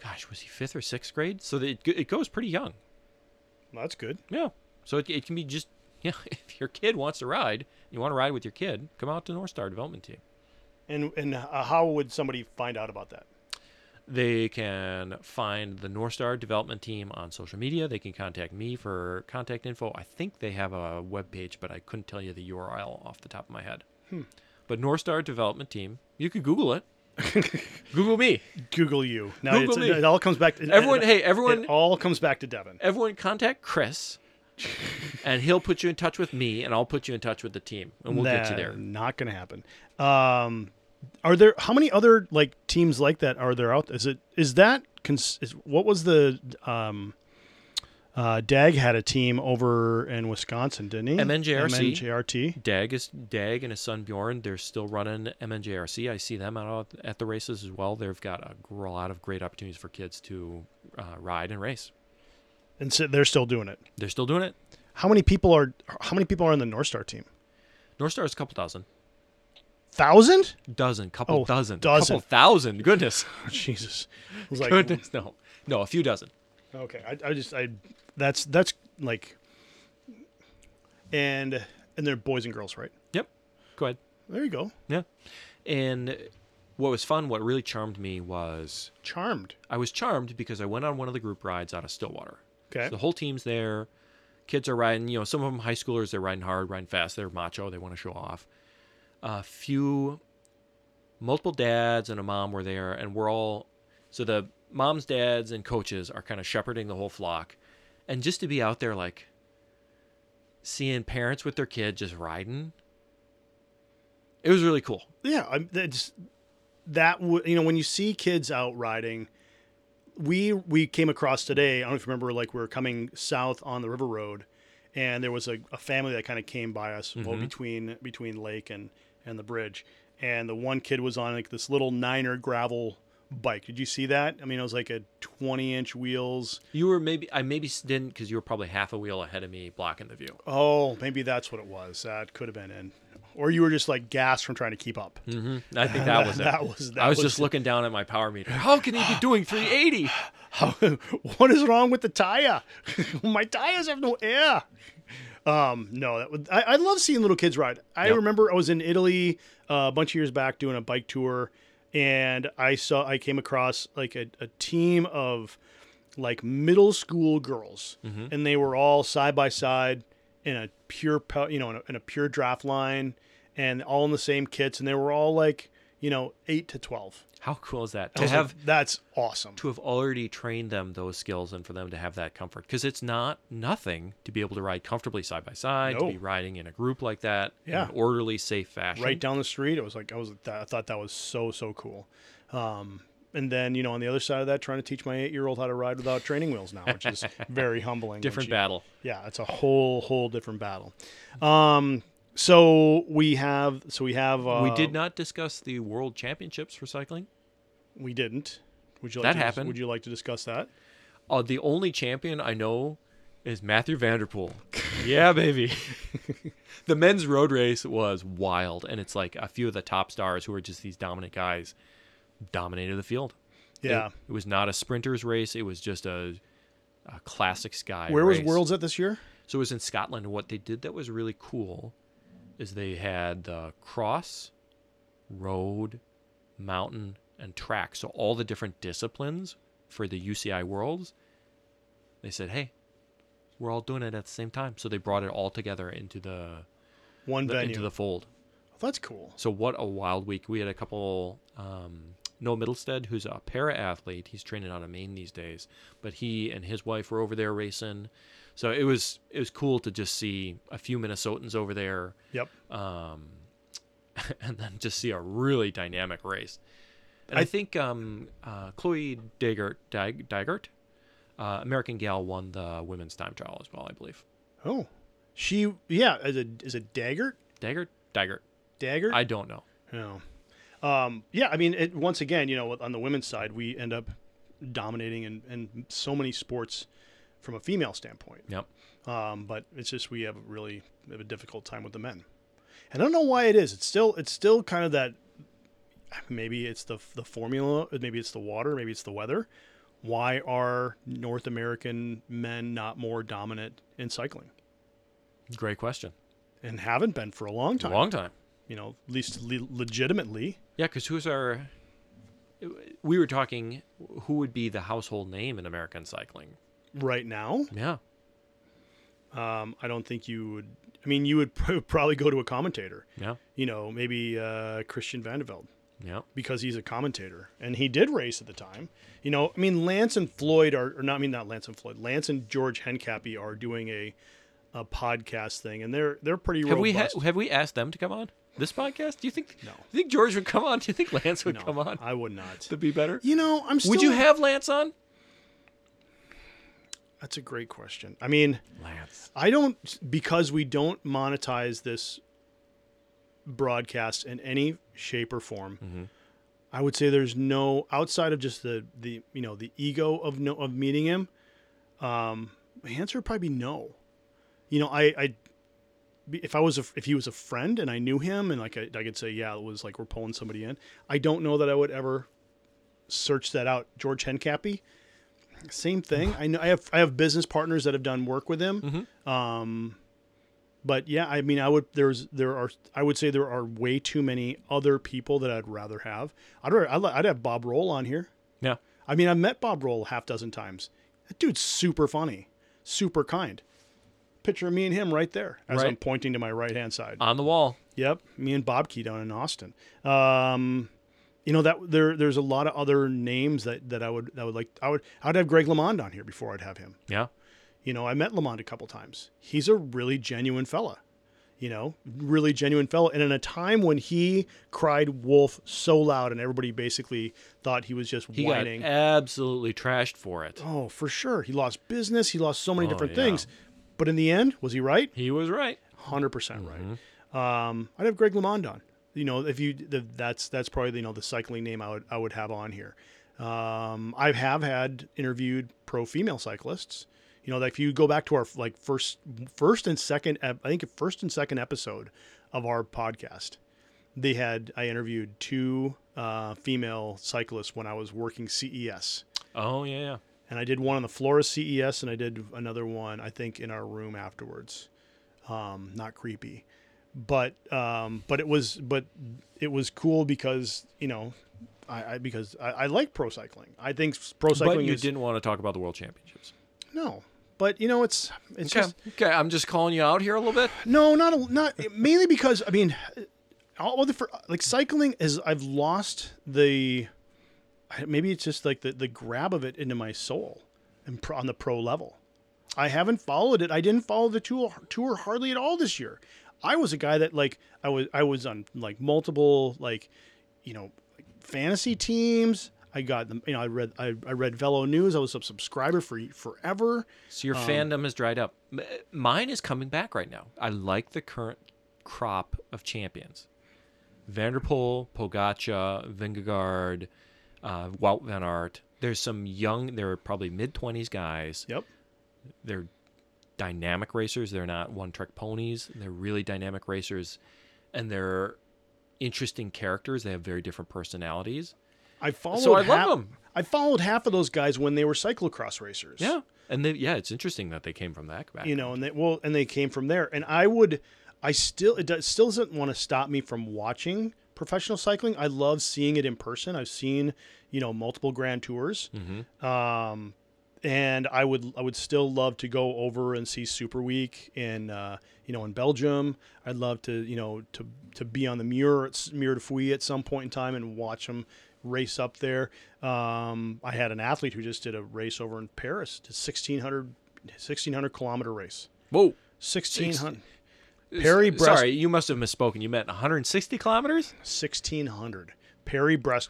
Gosh, was he fifth or sixth grade? So it, it goes pretty young. Well, that's good. Yeah. So it, it can be just [LAUGHS] yeah. If your kid wants to ride, you want to ride with your kid, come out to North Star Development Team. And and uh, how would somebody find out about that? They can find the North Star Development Team on social media. They can contact me for contact info. I think they have a web page, but I couldn't tell you the URL off the top of my head. But North Star Development Team, you could Google it. [LAUGHS] Google me. Google you. Now Google it's, me. it all comes back to Everyone, It, hey, everyone, it all comes back to Devon. everyone, contact Kris, [LAUGHS] and he'll put you in touch with me, and I'll put you in touch with the team, and we'll get you there. Not going to happen. Um, are there how many other like teams like that are there out? Is it is that cons- is, what was the um, uh, Dag had a team over in Wisconsin, didn't he? MNJRC. MNJRT. Dag is Dag and his son Bjorn. They're still running MNJRC. I see them out at the races as well. They've got a gr- lot of great opportunities for kids to uh, ride and race. And so they're still doing it. They're still doing it. How many people are how many people are on the North Star team? North Star is a couple dozen, Thousand? dozen, couple Oh, dozen, dozen. couple thousand. Goodness, [LAUGHS] Jesus. I was like, goodness, no, no, a few dozen. Okay, I, I just I that's that's like, and and they're boys and girls, right? Yep. Go ahead. There you go. Yeah. And what was fun, what really charmed me was Charmed. I was charmed because I went on one of the group rides out of Stillwater. Okay. So the whole team's there. Kids are riding, you know, some of them high schoolers, they're riding hard, riding fast, they're macho, they want to show off. A few, multiple dads and a mom were there, and we're all, so the moms, dads, and coaches are kind of shepherding the whole flock. And just to be out there, like, seeing parents with their kid just riding, it was really cool. Yeah, I'm, that's that. W- you know, when you see kids out riding, we we came across today. I don't know if you remember, like we are coming south on the river road, and there was a, a family that kind of came by us well, mm-hmm. between between lake and and the bridge, and the one kid was on like this little niner gravel bike. Did you see that? I mean, it was like a twenty inch wheels. You were maybe, I maybe didn't because you were probably half a wheel ahead of me blocking the view. Oh, maybe that's what it was. That could have been in, or you were just like gassed from trying to keep up. hmm I think [LAUGHS] that was it. That was- that I was, was just it. looking down at my power meter. How can he be doing 380? [LAUGHS] How, what is wrong with the tire? [LAUGHS] My tires have no air. Um, no, that would, I, I love seeing little kids ride. I Yep. remember I was in Italy uh, a bunch of years back doing a bike tour, and I saw I came across like a, a team of like middle school girls, and they were all side by side in a pure, you know, in a, in a pure draft line, and all in the same kits, and they were all like, you know, eight to twelve. How cool is that? To like, have that's awesome. to have already trained them those skills and for them to have that comfort because it's not nothing to be able to ride comfortably side by side, No. to be riding in a group like that Yeah. in an orderly, safe fashion. right down the street. It was like I was I thought that was so so cool. Um, and then you know on the other side of that, trying to teach my eight year old how to ride without training wheels now, which is [LAUGHS] very humbling. Different she- battle. Yeah, it's a whole whole different battle. Um, so we have so we have uh, we did not discuss the world championships for cycling. We didn't. Would you like That to, happened. Would you like to discuss that? Uh, the only champion I know is Mathieu van der Poel. [LAUGHS] yeah, baby. [LAUGHS] the men's road race was wild, and it's like a few of the top stars who are just these dominant guys dominated the field. Yeah. It, was not a sprinter's race. It was just a, a classic sky. Where was. Worlds at this year? So it was in Scotland. And what they did that was really cool is they had the cross, road, mountain, and track. So all the different disciplines for the UCI Worlds, they said, hey, we're all doing it at the same time. So they brought it all together into the, One the venue. into the fold. That's cool. So what a wild week. We had a couple um Noah Middlestead, who's a para athlete. He's training out of Maine these days, but he and his wife were over there racing. So it was it was cool to just see a few Minnesotans over there, Yep. um, [LAUGHS] and then just see a really dynamic race. And I, I- think um, uh, Chloe Dagert, Dag, Dagert, uh, American Gal, won the women's time trial as well, I believe. Oh, she yeah. Is it is it Daggert? Dagger, Dagger. Daggert? I don't know. No. Um, yeah, I mean, it, once again, you know, on the women's side, we end up dominating in, in so many sports from a female standpoint. Yep. Um, but it's just we have a really have a difficult time with the men, and I don't know why it is. It's still it's still kind of that. [LAUGHS] Maybe it's the the formula. Maybe it's the water. Maybe it's the weather. Why are North American men not more dominant in cycling Great question. and haven't been for a long time? A Long time. You know, at least le- legitimately. Yeah, because who's our? We were talking. Who would be the household name in American cycling? Right now, Yeah. Um, I don't think you would. I mean, you would pr- [LAUGHS] probably go to a commentator. Yeah. You know, maybe uh, Christian Vande Velde Yeah. because he's a commentator and he did race at the time. You know, I mean, Lance and Floyd are, or not. I mean, not Lance and Floyd. Lance and George Hincapie are doing a a podcast thing, and they're they're pretty Have we ha- robust. have we asked them to come on this podcast? Do you think? No. Do you think George would come on? [LAUGHS] Do you think Lance would no, come on I would not. to be better? You know, I'm. Still, Would you have Lance on? That's a great question. I mean, Lance. I don't because we don't monetize this broadcast in any shape or form. Mm-hmm. I would say there's no outside of just the the you know the ego of no of meeting him. Um, my answer would probably be no. You know, I I if I was a, if he was a friend and I knew him and like I, I could say yeah it was like we're pulling somebody in. I don't know that I would ever search that out. George Hincapie, same thing. I know I have I have business partners that have done work with him. Um, but yeah, I mean, I would there's there are I would say there are way too many other people that I'd rather have. I'd rather, I'd, I'd have Bob Roll on here. Yeah. I mean, I've met Bob Roll a half dozen times. That dude's super funny, super kind. Picture of me and him right there as Right. I'm pointing to my right hand side. On the wall. Yep, me and Bobke down in Austin. Um, you know that there there's a lot of other names that, that I would that would like I would I would have Greg LeMond on here before I'd have him. Yeah. You know, I met LeMond a couple times. He's a really genuine fella. You know, really genuine fella. And in a time when he cried wolf so loud and everybody basically thought he was just He whining. got absolutely trashed for it. oh, for sure. He lost business. He lost so many Oh, different yeah. things. But in the end, was he right? He was right. 100% right. Um, I'd have Greg LeMond on. You know, if you the, that's that's probably you know the cycling name I would I would have on here. Um, I have had interviewed pro female cyclists. You know, if you go back to our like first first and second I think first and second episode of our podcast, they had I interviewed two uh, female cyclists when I was working CES. Oh yeah. yeah. And I did one on the floor of CES, and I did another one, I think, in our room afterwards. Um, not creepy, but um, but it was but it was cool because you know, I, I because I, I like pro cycling. I think pro But cycling you is didn't want to talk about the world championships. no, but you know it's it's Okay. just okay. I'm just calling you out here a little bit. no, not a, not mainly because I mean, all the for like cycling is I've lost the maybe it's just like the the grab of it into my soul and pro, on the pro level. I haven't followed it. I didn't follow the tour tour hardly at all this year. I was a guy that like I was I was on like multiple like you know fantasy teams. I got them. You know, I read I, I read Velo News. I was a subscriber for forever. So your fandom has dried up. Mine is coming back right now. I like the current crop of champions. Vanderpool, Pogacar, Vingegaard, uh, Wout van Aert. There's some young, they're probably mid 20s guys. Yep. They're dynamic racers. They're not one trick ponies. They're really dynamic racers. And they're interesting characters. They have very different personalities. I followed. So I love half, them. I followed half of those guys when they were cyclocross racers. Yeah. And they, yeah, it's interesting that they came from that back. you know, and they well, and they came from there. And I would, I still, it does, still doesn't want to stop me from watching professional cycling. I love seeing it in person. I've seen, you know, multiple Grand Tours. Mm-hmm. Um, and I would I would still love to go over and see Super Week in uh, you know in Belgium. I'd love to you know to to be on the Mur at Mur de Fouille at some point in time and watch them race up there. Um, I had an athlete who just did a race over in Paris, did 1600 1600 kilometer race. Whoa. 1600 Paris-Brest Sorry, you must have misspoken. You meant 160 kilometers? 1600 Perry Breast.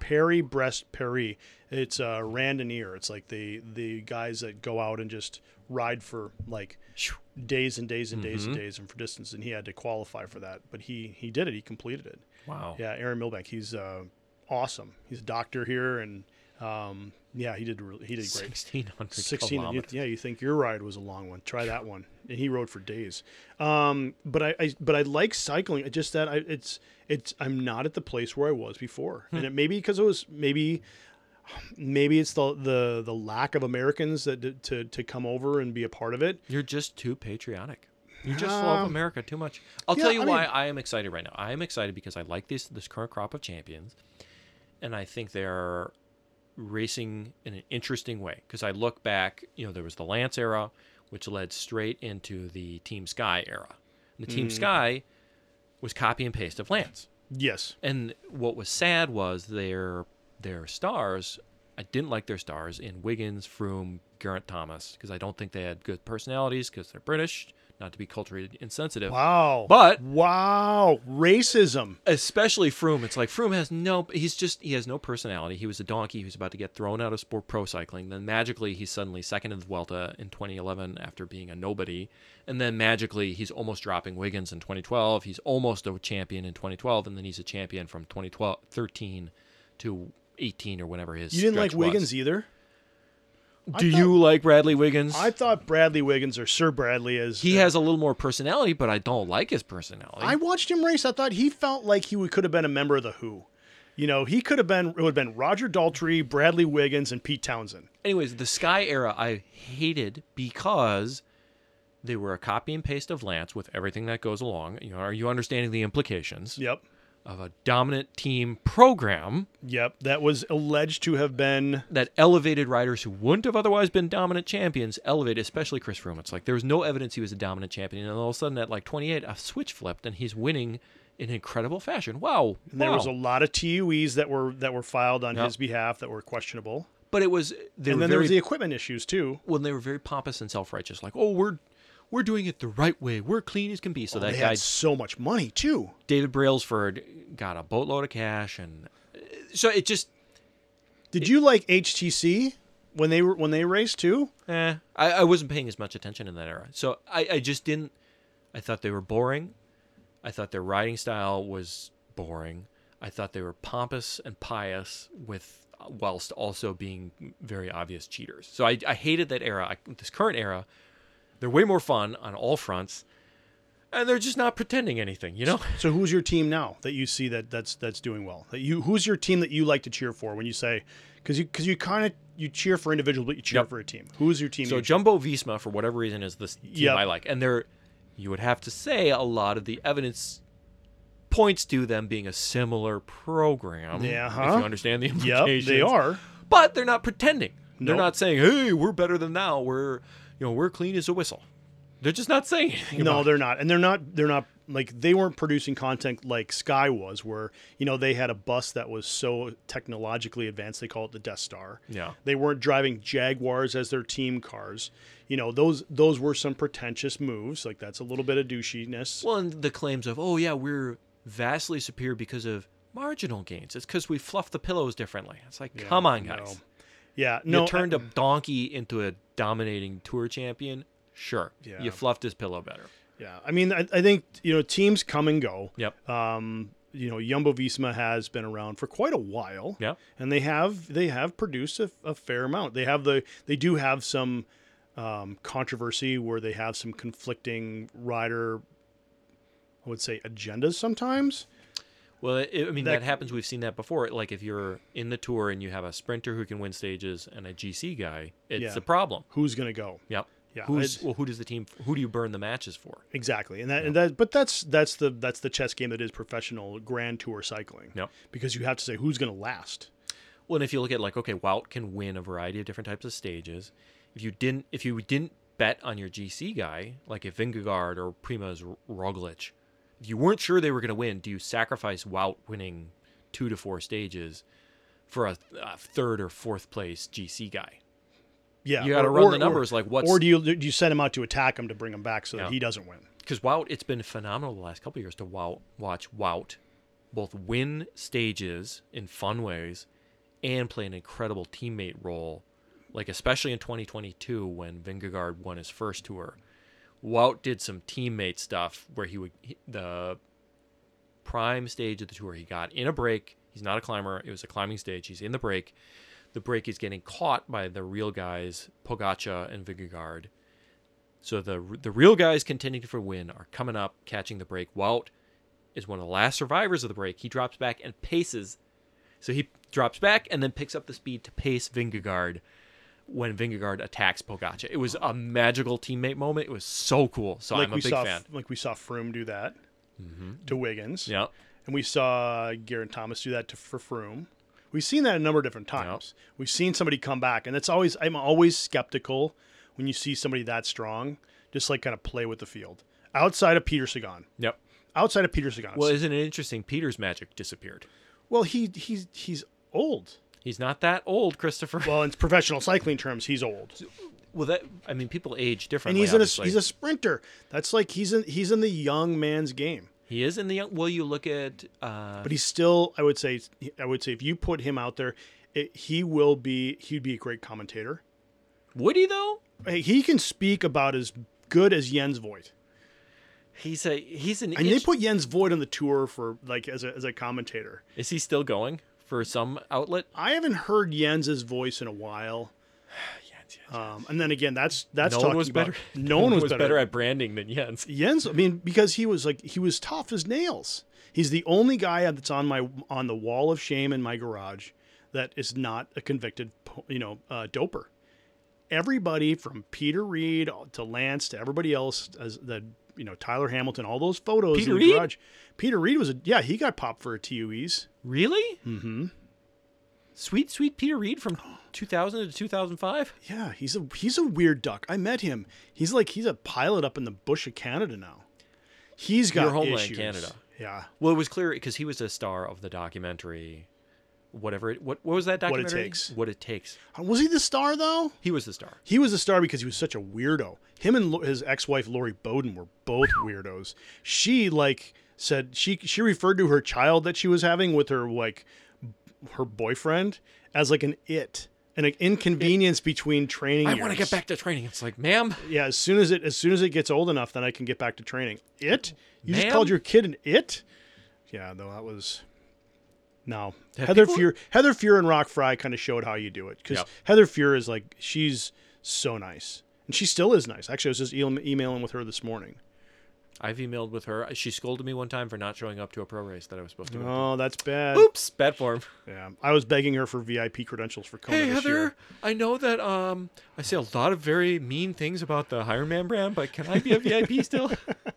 Paris-Brest-Paris. It's uh, randonneur. It's like the the guys that go out and just ride for like days and days and days and days and for distance. And he had to qualify for that, but he he did it. He completed it. Wow. Yeah, Aaron Milbank. He's uh, awesome. He's a doctor here, and um, yeah, he did really, he did great. 1600 16 you- kilometers. yeah you think your ride was a long one try that one and he rode for days um, but I, I but i like cycling just that I, it's it's i'm not at the place where i was before Hmm. and it maybe because it was maybe maybe it's the the the lack of americans that to to come over and be a part of it You're just too patriotic. You just love Um, America too much. I'll yeah, tell you I why mean- I am excited right now. I am excited because I like this this current crop of champions, and I think they're racing in an interesting way. Because I look back, you know, there was the Lance era, which led straight into the Team Sky era. And the Team Mm. Sky was copy and paste of Lance. yes And what was sad was their their stars. I didn't like their stars in Wiggins, Froome, Geraint Thomas because I don't think they had good personalities because they're British. Not to be culturally insensitive, wow but wow racism especially Froome. It's like Froome has no. He's just he has no personality. He was a donkey. who's about to get thrown out of sport pro cycling. Then magically he's suddenly second in the Vuelta in 2011 after being a nobody. And then magically he's almost dropping Wiggins in 2012. He's almost a champion in 2012, and then he's a champion from 2012 13 to 18 or whenever his. you didn't like stretch was. wiggins either Do thought- you like Bradley Wiggins? i thought bradley wiggins or sir bradley is. he uh, has a little more personality, but I don't like his personality. I watched him race. I thought he felt like he could have been a member of the Who. You know, he could have been. It would have been Roger Daltrey, Bradley Wiggins, and Pete Townshend. anyways, the Sky era I hated because they were a copy and paste of Lance with everything that goes along. You know, are you understanding the implications Yep, of a dominant team program yep. That was alleged to have been. that elevated riders who wouldn't have otherwise been dominant champions elevated, especially Chris Froome. It's like there was no evidence he was a dominant champion, and all of a sudden at like 28, a switch flipped and he's winning in incredible fashion. Wow, And there wow. was a lot of TUEs that were that were filed on Yep. his behalf that were questionable. but it was and then there was the equipment issues too. when they were very pompous and self-righteous, like, oh, we're we're doing it the right way. We're clean as can be. So Oh, that they guy had so much money too. David Brailsford got a boatload of cash, and uh, so it just Did you like HTC when they were when they raced too? eh, I, I wasn't paying as much attention in that era. So I, I just didn't. I thought they were boring. I thought their riding style was boring. I thought they were pompous and pious with whilst also being very obvious cheaters. So I, I hated that era. I, this current era, they're way more fun on all fronts, and they're just not pretending anything. You know. So who's your team now that you see that that's that's doing well? That you who's your team that you like to cheer for when you say because you because you kind of you cheer for individuals but you cheer Yep. for a team. Who's your team? So you Jumbo Visma, for whatever reason, is this team Yep. I like, and they're you would have to say a lot of the evidence points to them being a similar program. Yeah, If huh? you understand the Yep, implications. they are. but they're not pretending. They're not saying, "Hey, we're better than now. We're you know we're clean as a whistle." They're just not saying anything. No, they're not, and they're not. They're not like they weren't producing content like Sky was, where you know they had a bus that was so technologically advanced they call it the Death Star. Yeah. They weren't driving Jaguars as their team cars. You know those those were some pretentious moves. Like that's a little bit of douchiness. Well, and the claims of, "Oh yeah, we're vastly superior because of marginal gains." It's because we fluff the pillows differently. It's like, Yeah, come on, no. Yeah, no. you turned I- a donkey into a dominating tour champion. Sure, Yeah. you fluffed his pillow better. Yeah, I mean, I, I think you know teams come and go. Yep. Um, you know, Jumbo Visma has been around for quite a while. Yeah, and they have they have produced a, a fair amount. They have the they do have some um, controversy where they have some conflicting rider, I would say, agendas sometimes. Well, it, I mean That- that, happens. We've seen that before. Like if you're in the tour and you have a sprinter who can win stages and a GC guy, it's Yeah. a problem. Who's going to go? Yep. Yeah, Who's well? Who does the team? Who do you burn the matches for? Exactly, and that and that. But that's that's the that's the chess game that is professional Grand Tour cycling. Yep. Because you have to say who's going to last. Well, and if you look at like, okay, Wout can win a variety of different types of stages. If you didn't, if you didn't bet on your GC guy, like if Vingegaard or Primoz Roglic, you weren't sure they were going to win, do you sacrifice Wout winning two to four stages for a, a third or fourth place GC guy? Yeah, You got to run or- the numbers. like what's Or do you do you send him out to attack him to bring him back so Yeah. that he doesn't win? because Wout, it's been phenomenal the last couple of years to wow, watch Wout both win stages in fun ways and play an incredible teammate role. Like especially in 2022 when Vingegaard won his first tour, Wout did some teammate stuff where he would he- the prime stage of the tour he got in a break. He's not a climber; it was a climbing stage. He's in the break. The break is getting caught by the real guys, Pogacar and Vingegaard. So the the real guys contending for win are coming up, catching the break. Wout is one of the last survivors of the break. He drops back and paces. So he drops back and then picks up the speed to pace Vingegaard when Vingegaard attacks Pogacar. It was a magical teammate moment. It was so cool. So like I'm a we big saw, fan. like we saw Froome do that mm-hmm. to Wiggins. Yeah. and we saw Geraint Thomas do that to, for Froome. We've seen that a number of different times. We've seen somebody come back, and it's always I'm always skeptical when you see somebody that strong, just like kind of play with the field. Outside of Peter Sagan, Yep. outside of Peter Sagan. Well, isn't it interesting? Peter's magic disappeared. well, he he's he's old. He's not that old, Christopher. Well, in professional cycling terms, he's old, Well, that I mean, people age differently. and differently. he's in a he's a sprinter. That's like he's in he's in the young man's game. he is in the young. Well, you look at uh, but he's still I would say I would say if you put him out there, it, he will be he'd be a great commentator. Would he though? Hey, He can speak about as good as Jens Voigt. He's a he's an. And they put Jens Voigt on the tour for like as a as a commentator. Is he still going for some outlet? I haven't heard Jens's voice in a while. [SIGHS] Um, and then again, that's that's no one talking was about- better. No one was, better. at branding than Jens. Jens. I mean, because he was like he was tough as nails. He's the only guy that's on my on the wall of shame in my garage that is not a convicted, you know, uh, doper. Everybody from Peter Reid to Lance to everybody else, as the you know Tyler Hamilton, all those photos Peter in the Reed? garage. Peter Reid was a yeah, he got popped for a TUEs. Really? Mm-hmm. Sweet, sweet Peter Reid from 2000 to 2005. Yeah, he's a he's a weird duck. I met him. He's like he's a pilot up in the bush of Canada now. He's got Your homeland, issues. Canada. Yeah. Well, it was clear because he was a star of the documentary. Whatever it, what what was that What It documentary? Takes. What it takes. Uh, was he the star though? He was the star. He was the star because he was such a weirdo. Him and his ex-wife Lori Bowden were both weirdos. She like said she she referred to her child that she was having with her like her boyfriend as like an it, an inconvenience between training. I want to get back to training. It's like, ma'am, Yeah, as soon as it as soon as it gets old enough, then I can get back to training. It? You just called your kid an it? Yeah, though that was no. Have Heather people- Fuhr, Heather Fuhr and Roch Frey kind of showed how you do it because Yep. Heather Fuhr is like she's so nice and she still is nice. Actually, I was just emailing with her this morning. I've emailed with her. She scolded me one time for not showing up to a pro race that I was supposed to. Oh, that's bad. Oops, bad form. Yeah, I was begging her for VIP credentials for Kona Hey Heather, year. I know that um I say a lot of very mean things about the Ironman brand, but can I be a VIP still? [LAUGHS]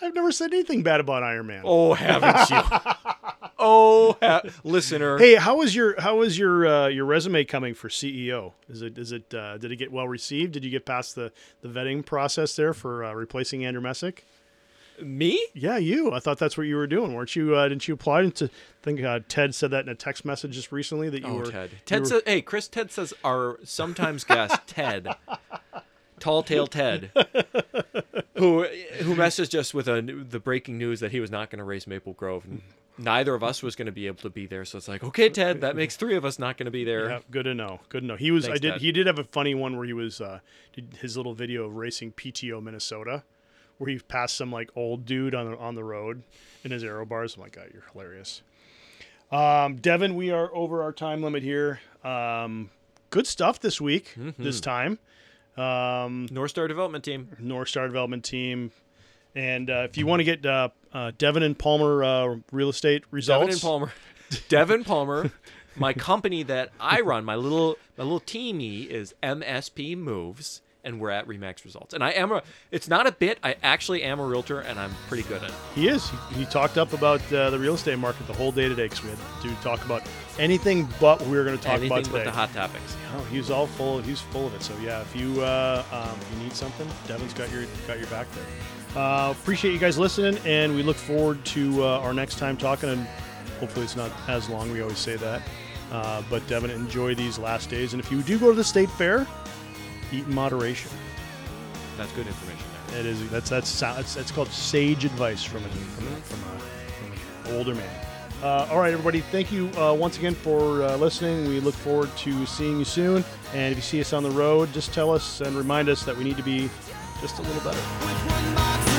I've never said anything bad about Ironman. oh, haven't you? [LAUGHS] oh, ha- listener. Hey, how was your how was your uh, your resume coming for CEO? Is it is it uh, did it get well received? Did you get past the, the vetting process there for uh, replacing Andrew Messick? me? Yeah, you. I thought that's what you were doing, weren't you? Uh, didn't you apply to? I think uh, Ted said that in a text message just recently that you Oh, were. Ted. you Ted were- says, "Hey, Kris." Ted says our sometimes guest [LAUGHS] Ted, Tall Tale Ted, [LAUGHS] who who messaged us with a, the breaking news that he was not going to race Maple Grove. And neither of us was going to be able to be there. So it's like, okay, Ted, that makes three of us not going to be there. Yeah, good to know. Good to know. He was. I did. Ted. He did have a funny one where he was. Uh, did his little video of racing PTO Minnesota, where he passed some like old dude on the on the road in his aero bars. I'm like, God, you're hilarious. Um, Devon, we are over our time limit here. Um, good stuff this week. Mm-hmm. This time, um, North Star Development Team. North Star Development Team. And uh, if you want to get uh, uh, Devon and Palmer uh, real estate results, Devon and Palmer. Devon Palmer. My company that I run, my little my little teamy is MSP Moves, and we're at Remax results. And I am a. It's not a bit. I actually am a realtor, and I'm pretty good at it. He is. He, he talked up about uh, the real estate market the whole day today because we had to talk about anything but what we were going to talk Anything about but the hot topics. Oh, he was all full. He was full of it. So yeah, if you uh, um, if you need something, Devon's got your got your back there. Uh, appreciate you guys listening, and we look forward to uh, our next time talking. And hopefully, it's not as long. We always say that. Uh, but Devon, enjoy these last days. And if you do go to the state fair, eat in moderation. That's good information there. It is that's that's that's, that's called sage advice from a, from a, from, a, from an older man. Uh, all right, everybody. Thank you uh, once again for uh, listening. We look forward to seeing you soon. And if you see us on the road, just tell us and remind us that we need to be just a little better. With one more